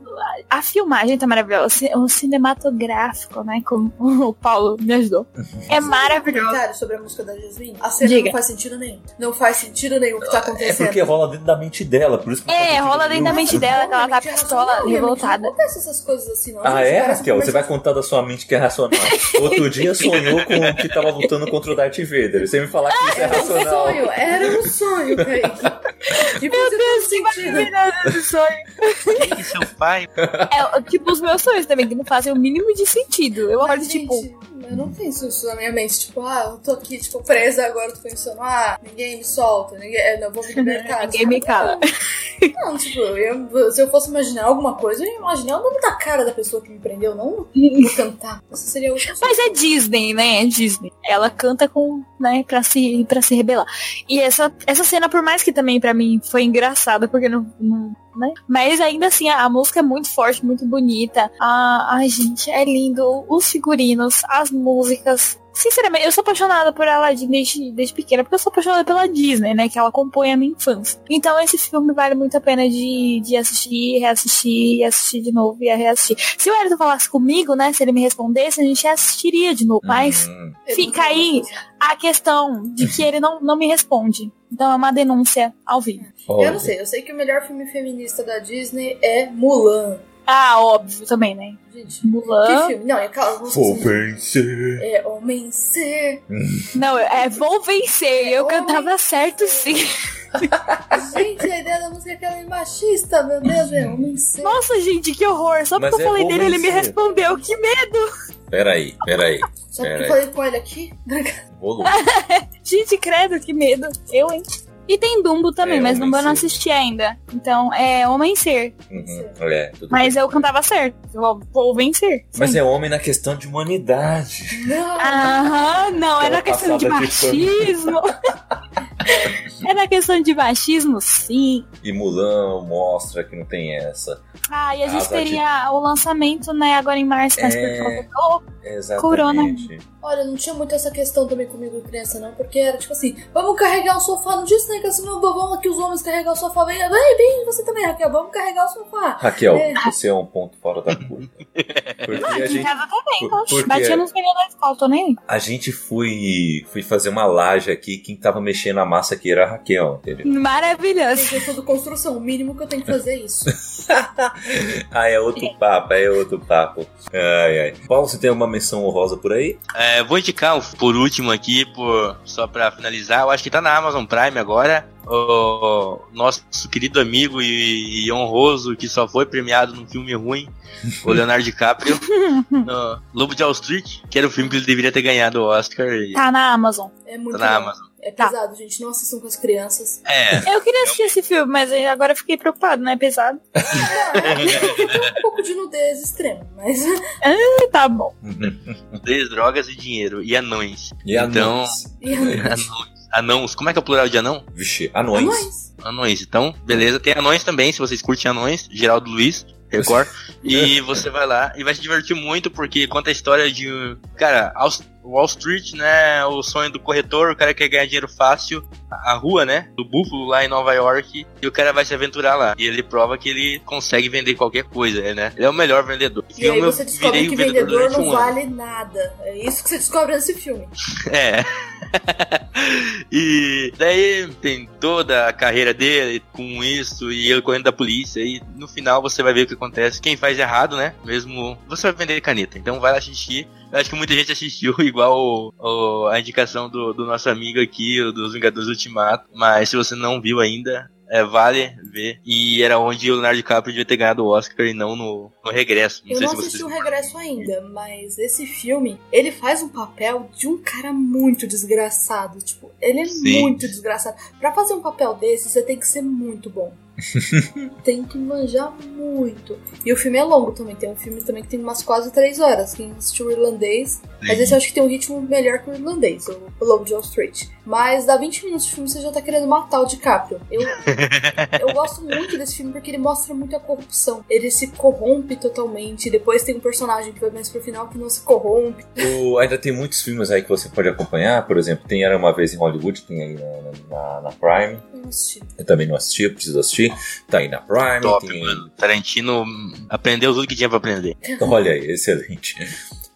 a, filmagem tá maravilhosa. O cinematográfico, né? Como o Paulo me ajudou. É Um maravilhoso. comentário sobre a música da Jasmine? A cena Diga. não faz sentido nenhum. Não faz sentido nenhum o que tá É acontecendo. porque rola dentro da mente dela, por isso que É, rola dentro da mente dela, que ela tá é pistola, racional, revoltada. Não acontece essas coisas assim, não. Ah, gente. é, Raquel? Você vai contar da sua mente que é racional. Outro dia [LAUGHS] sonhou com o que tava lutando contra o Darth Vader. Você me falar que isso é Era um racional. sonho, era um sonho, Kaique. [LAUGHS] Meu Deus, que maravilhoso esse sonho. Quem que seu pai? É, tipo, os meus sonhos também, que não fazem o mínimo de sentido. Eu acordo, Mas, tipo, eu não penso isso na minha mente. Tipo, ah, eu tô aqui, tipo, presa agora, eu tô pensando, ah, ninguém me solta, ninguém, é, não, eu vou me libertar. [LAUGHS] Ninguém me cala. Não, tipo, eu- se eu fosse imaginar alguma coisa, eu ia imaginar o nome da cara da pessoa que me prendeu, não vou cantar. Isso seria outra Mas é Disney, né? É Disney. Ela canta com, né, pra se, pra se rebelar. E essa, essa cena, por mais que também pra mim foi engraçada, porque não, não- né? Mas ainda assim, a, a música é muito forte, muito bonita. A, ai, gente, é lindo. Os figurinos, as músicas. Sinceramente, eu sou apaixonada por Aladdin desde, desde pequena, porque eu sou apaixonada pela Disney, né? Que ela compõe a minha infância. Então esse filme vale muito a pena de, de assistir, reassistir, e assistir de novo e reassistir. Se o Elton falasse comigo, né? Se ele me respondesse, a gente assistiria de novo. Mas Hum, fica aí a questão de que ele não, não me responde. Então é uma denúncia ao vivo. olha. Eu não sei, eu sei que o melhor filme feminista da Disney é Mulan. Ah, óbvio também, né? Gente, que Mulan. filme? Não, é aquela música. Vou assim, vencer. É Homem Ser. Não, é Vou Vencer. Eu Homem. cantava certo, sim. Gente, a ideia da música é que ela é machista, meu Deus, é Homem Ser. Nossa, gente, que horror. Só Mas porque eu é falei dele, ele me respondeu. Que medo. Peraí, peraí. Só porque Pera eu falei com ele aqui. Rolou. [LAUGHS] Gente, credo, que medo. Eu, hein? E tem Dumbo também, É, mas Dumbo eu não assisti ainda. Então, é Homem Ser. Uhum, é, tudo Mas bem. eu cantava certo. Eu vou vencer. Mas Sim. é homem na questão de humanidade. Não. Aham, não, é na questão de machismo. [LAUGHS] é na questão de machismo, sim. E Mulan mostra que não tem essa. Ah, e a gente teria o lançamento, né, agora em março, mas É. por. Exatamente. Olha, não tinha muito essa questão também comigo criança, não, porque era tipo assim, vamos carregar o sofá no Disney, que assim, não vamos aqui os homens carregar o sofá. Vem, vem, vem, você também, Raquel, vamos carregar o sofá. Raquel, É. você é um ponto fora da curva. Porque a Aqui em gente, casa também, porque- Batia nos meninos da escola, tô nem aí. a gente foi, foi fazer uma laje aqui. Quem tava mexendo a massa aqui era a Raquel, entendeu? Maravilhoso. Tem questão de construção, o mínimo que eu tenho que fazer é isso. [LAUGHS] ah, é outro papo, é outro papo. Ai, ai. Paulo, você tem uma menção honrosa por aí? É, vou indicar um- por último aqui, por, só pra finalizar. Eu acho que tá na Amazon Prime agora. O nosso querido amigo e, e honroso que só foi premiado num filme ruim, o [LAUGHS] Leonardo DiCaprio, no Lobo de Wall Street, que era o filme que ele deveria ter ganhado o Oscar. E Tá na Amazon. É muito tá na bom. Amazon. É Tá. pesado, gente. Não assistam com as crianças. É, Eu queria assistir esse filme, mas agora eu fiquei preocupado, né? Pesado. Tem [LAUGHS] um pouco de nudez extrema, mas. [LAUGHS] Tá bom. nudez, drogas e dinheiro. E anões. E Então- anões. E [LAUGHS] Anões. Anãos. Como é que é o plural de anão? Vixe, anões. anões. Anões. Então, beleza. Tem anões também, se vocês curtem anões. Geraldo Luiz, Record. e você vai lá e vai se divertir muito, porque conta a história de. um- Cara, Aus- Wall Street, né? O sonho do corretor, o cara quer ganhar dinheiro fácil. A rua, né? Do Búfalo lá em Nova York. E o cara vai se aventurar lá. E ele prova que ele consegue vender qualquer coisa, né? Ele é o melhor vendedor. E aí você descobre que o vendedor vendedor não um ano. vale nada. É isso que você descobre nesse filme. [LAUGHS] É. [LAUGHS] e daí tem toda a carreira dele com isso e ele correndo da polícia. E no final você vai ver o que acontece. Quem faz errado, né? Mesmo você vai vender caneta. Então vai lá assistir. Eu acho que muita gente assistiu, [LAUGHS] igual o, o, a indicação do, do nosso amigo aqui, o dos Vingadores Ultimato. Mas se você não viu ainda, é, vale ver. E era onde o Leonardo DiCaprio devia ter ganhado o Oscar e não no, no regresso. Não eu não assisti o regresso ainda, mas esse filme, ele faz um papel de um cara muito desgraçado. Tipo, ele é Sim. muito desgraçado. Para fazer um papel desse, você tem que ser muito bom. Tem que manjar muito. E o filme é longo também. Tem um filme também que tem umas quase três horas. Quem assistiu o irlandês. Mas esse eu acho que tem um ritmo melhor que o irlandês, o Lobo de Wall Street. Mas dá 20 minutos de filme você já tá querendo matar o DiCaprio. Eu, eu gosto muito desse filme porque ele mostra muito a corrupção. Ele se corrompe totalmente. Depois tem um personagem que vai mais pro final que não se corrompe. O, ainda tem muitos filmes aí que você pode acompanhar. Por exemplo, tem Era Uma Vez em Hollywood, tem aí na, na, na Prime. Eu não assisti. Eu também não assisti, eu preciso assistir. Tá aí na Prime. Top, tem... mano. Tarantino aprendeu tudo que tinha pra aprender. [LAUGHS] Olha aí, excelente.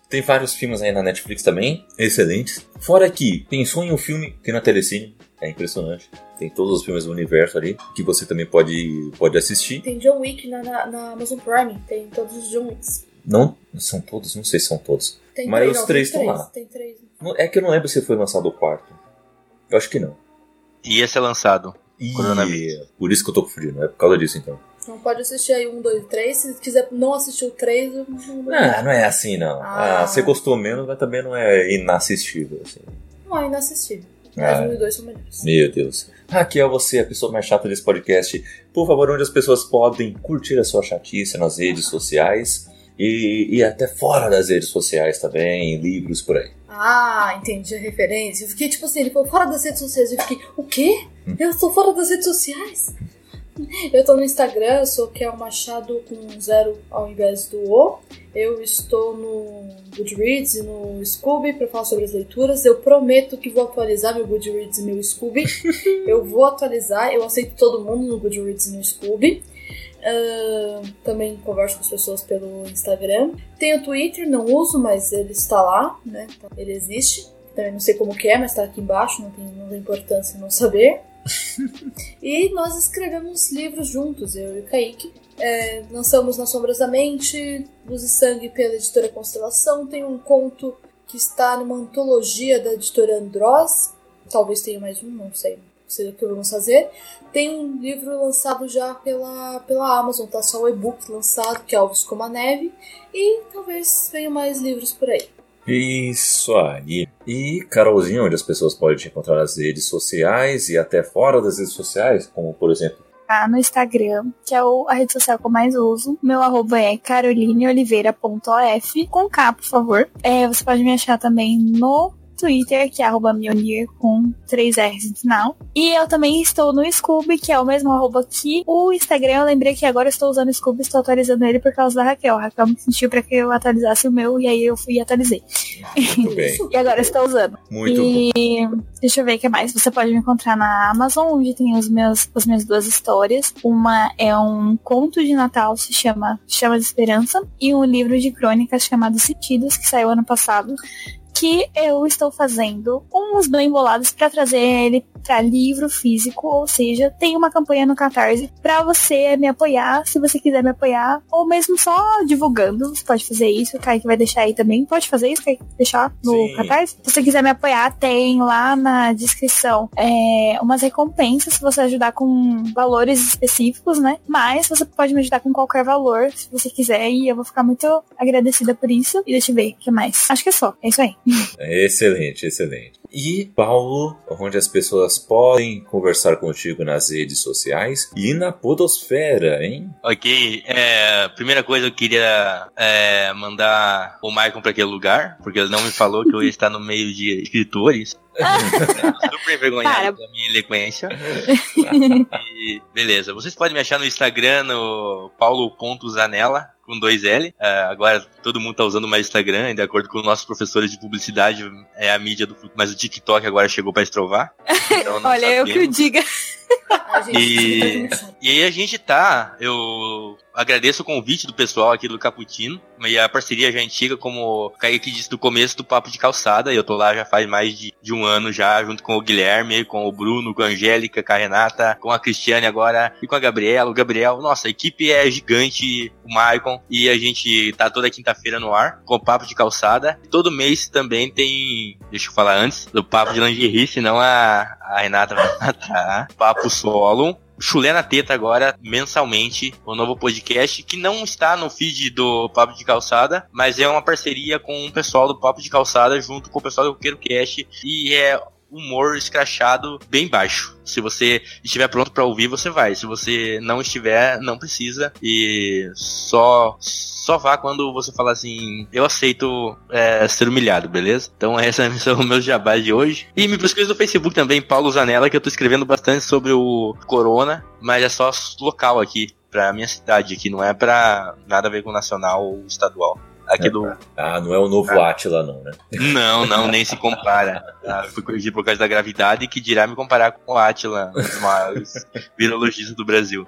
Tem vários filmes aí na Netflix também, excelentes. Fora que pensou em um filme, tem na Telecine, é impressionante. Tem todos os filmes do universo ali, que você também pode, pode assistir. Tem John Wick na, na, na Amazon Prime, tem todos os John Wicks. Não, são todos, não sei se são todos. Tem Mas três, os três tem estão lá. Tem três. É que eu não lembro se foi lançado o quarto. Eu acho que não. Ia ser lançado. E Coronavírus. por isso que eu tô confundindo, é por causa disso então. Não pode assistir aí um, dois, três. Se quiser não assistir o três, eu não, não, Ah, não é assim não. Ah. Ah, você gostou menos, mas também não é inassistível. Assim. não é inassistível. Ah. Mas um e dois são melhores. Meu Deus. Raquel, você é a pessoa mais chata desse podcast. Por favor, onde as pessoas podem curtir a sua chatice nas redes sociais e, e até fora das redes sociais também, em livros por aí. Ah, entendi a referência. Eu fiquei tipo assim, ele falou fora das redes sociais. Eu fiquei, o quê? Eu estou fora das redes sociais? Eu tô no Instagram, eu sou Kel Machado com zero ao invés do O. Eu estou no Goodreads e no Scooby para falar sobre as leituras. Eu prometo que vou atualizar meu Goodreads e meu Scooby. [LAUGHS] eu vou atualizar, eu aceito todo mundo no Goodreads e no Scooby. Ah, também converso com as pessoas pelo Instagram. Tenho Twitter, não uso, mas ele está lá, né? Ele existe. Também não sei como que é, mas está aqui embaixo, não tem, não tem importância não saber. [LAUGHS] e nós escrevemos livros juntos, eu e o Kaique. É, lançamos Nas Sombras da Mente, Luz e Sangue pela editora Constelação. Tem um conto que está numa antologia da editora Andross. Talvez tenha mais um, não sei. Sei o que vamos fazer. Tem um livro lançado já pela, pela Amazon, tá só o e-book lançado, que é Alves como a Neve. E talvez venham mais livros por aí. Isso aí. E, Carolzinha, onde as pessoas podem te encontrar nas redes sociais e até fora das redes sociais, como por exemplo. Tá no Instagram, que é o- a rede social que eu mais uso. Meu arroba é carolineoliveira.of, com K, por favor. É, você pode me achar também no Twitter, que é arroba Mionir com 3 R's no final. E eu também estou no Scooby, que é o mesmo arroba que o Instagram. Eu lembrei que agora eu estou usando o Scooby, estou atualizando ele por causa da Raquel. A Raquel me sentiu para que eu atualizasse o meu, e aí eu fui e atualizei. Muito bem. [LAUGHS] E agora estou usando. Muito bom. e deixa eu ver o que mais. Você pode me encontrar na Amazon, onde tem os meus, as minhas duas histórias. Uma é um conto de Natal, se chama Chama de Esperança, e um livro de crônicas chamado Sentidos, que saiu ano passado. Que eu estou fazendo uns bem bolados para trazer ele para livro físico, ou seja, tem uma campanha no Catarse para você me apoiar, se você quiser me apoiar, ou mesmo só divulgando, você pode fazer isso, o Kaique vai deixar aí também, pode fazer isso, Kaique? Deixar no Sim. Catarse? Se você quiser me apoiar, tem lá na descrição é, umas recompensas se você ajudar com valores específicos, né? Mas você pode me ajudar com qualquer valor, se você quiser, e eu vou ficar muito agradecida por isso. E deixa eu ver, o que mais? Acho que é só, é isso aí. [LAUGHS] Excelente, excelente. E, Paulo, onde as pessoas podem conversar contigo nas redes sociais e na Podosfera, hein? Ok, é, primeira coisa eu queria é, mandar o Michael pra aquele lugar, porque ele não me falou que eu ia estar no meio de escritores. [LAUGHS] Super envergonhado Para. da minha eloquência. [LAUGHS] E, beleza, vocês podem me achar no Instagram, no paulo.zanella, com dois L. É, agora todo mundo tá usando mais Instagram, de acordo com nossos professores de publicidade, é a mídia do futuro, mas o TikTok agora chegou pra estrovar. [LAUGHS] Então Olha, eu que o sabemos. diga. E- chato. E aí a gente tá, eu agradeço o convite do pessoal aqui do Caputino, e a parceria já é antiga, como o Kaique disse do começo do Papo de Calçada, eu tô lá já faz mais de, de um ano já, junto com o Guilherme, com o Bruno, com a Angélica, com a Renata, com a Cristiane agora, e com a Gabriela, o Gabriel, nossa, a equipe é gigante, o Maicon, e a gente tá toda quinta-feira no ar, com o Papo de Calçada, todo mês também tem, deixa eu falar antes, do Papo de Lingerie, senão a, a Renata vai [LAUGHS] matar, Papo Solo, Chulé na Teta agora, mensalmente, o novo podcast, que não está no feed do Papo de Calçada, mas é uma parceria com o pessoal do Papo de Calçada junto com o pessoal do Roqueiro Cast e é humor escrachado bem baixo. Se você estiver pronto pra ouvir, você vai. Se você não estiver, não precisa. E só só vá quando você falar assim, eu aceito é, ser humilhado, beleza? Então [LAUGHS] essa são os meus jabás de hoje. E me pesquisa no Facebook também, Paulo Zanella, que eu tô escrevendo bastante sobre o Corona, mas é só local aqui, pra minha cidade aqui, não é pra nada a ver com nacional ou estadual. Aqui do. Ah, não é o novo Atila, não, né? Não, não, nem se compara. [LAUGHS] Ah, fui corrigido por causa da gravidade que dirá me comparar com o Atila, um dos maiores [LAUGHS] virologistas do Brasil.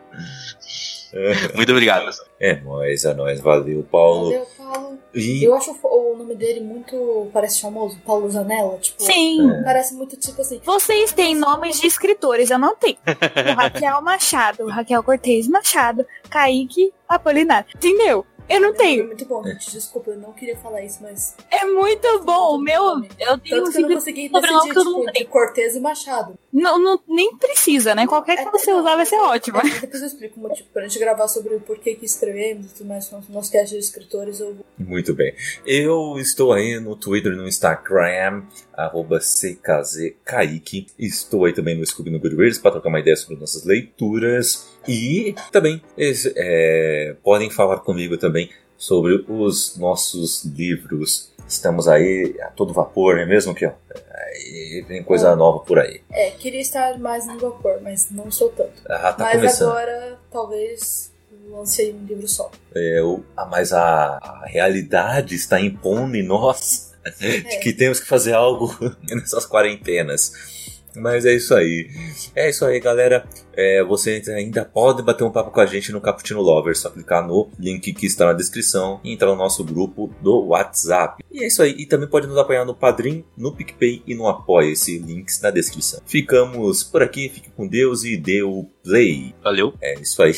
Muito obrigado, pessoal. É nóis, é nóis. Valeu, Paulo. Valeu, Paulo. E Eu acho o nome dele muito. Parece famoso, Paulo Zanella. Tipo, Sim. Parece muito tipo assim. Vocês têm nomes de escritores, eu não tenho. [LAUGHS] O Raquel Machado, o Raquel Cortez Machado, Kaique Apolinário. Entendeu? Eu não É tenho. muito bom, gente. Desculpa, eu não queria falar isso, mas. É muito bom. O meu, eu tenho Tanto um que eu não consegui decidir, que eu não tipo, entre Cortez e Machado. Não, não, nem precisa, né? Qualquer que você usar vai ser ótimo. É, depois eu explico o motivo pra gente gravar sobre o porquê que escrevemos e tudo mais no nosso cast de escritores. Eu... Muito bem. Eu estou aí no Twitter e no Instagram, arroba CKZKaique. Estou aí também no Scooby no Goodreads para trocar uma ideia sobre nossas leituras. E também esse, é, podem falar comigo também sobre os nossos livros. Estamos aí a todo vapor, não é mesmo, Kiel? Aí vem coisa nova por aí. É, queria estar mais no vapor, mas não sou tanto. Ah, tá mas começando. agora, talvez, lancei um livro só. É, o- mas a, a realidade está impondo em nós [LAUGHS] de que temos que fazer algo [LAUGHS] nessas quarentenas. Mas é isso aí. É isso aí, galera. É, você ainda pode bater um papo com a gente no Cappuccino Lover. Só clicar no link que está na descrição e entrar no nosso grupo do WhatsApp. E é isso aí. E também pode nos apoiar no Padrim, no PicPay e no Apoia-se. Links na descrição. Ficamos por aqui. Fique com Deus e dê o play. Valeu. É isso aí.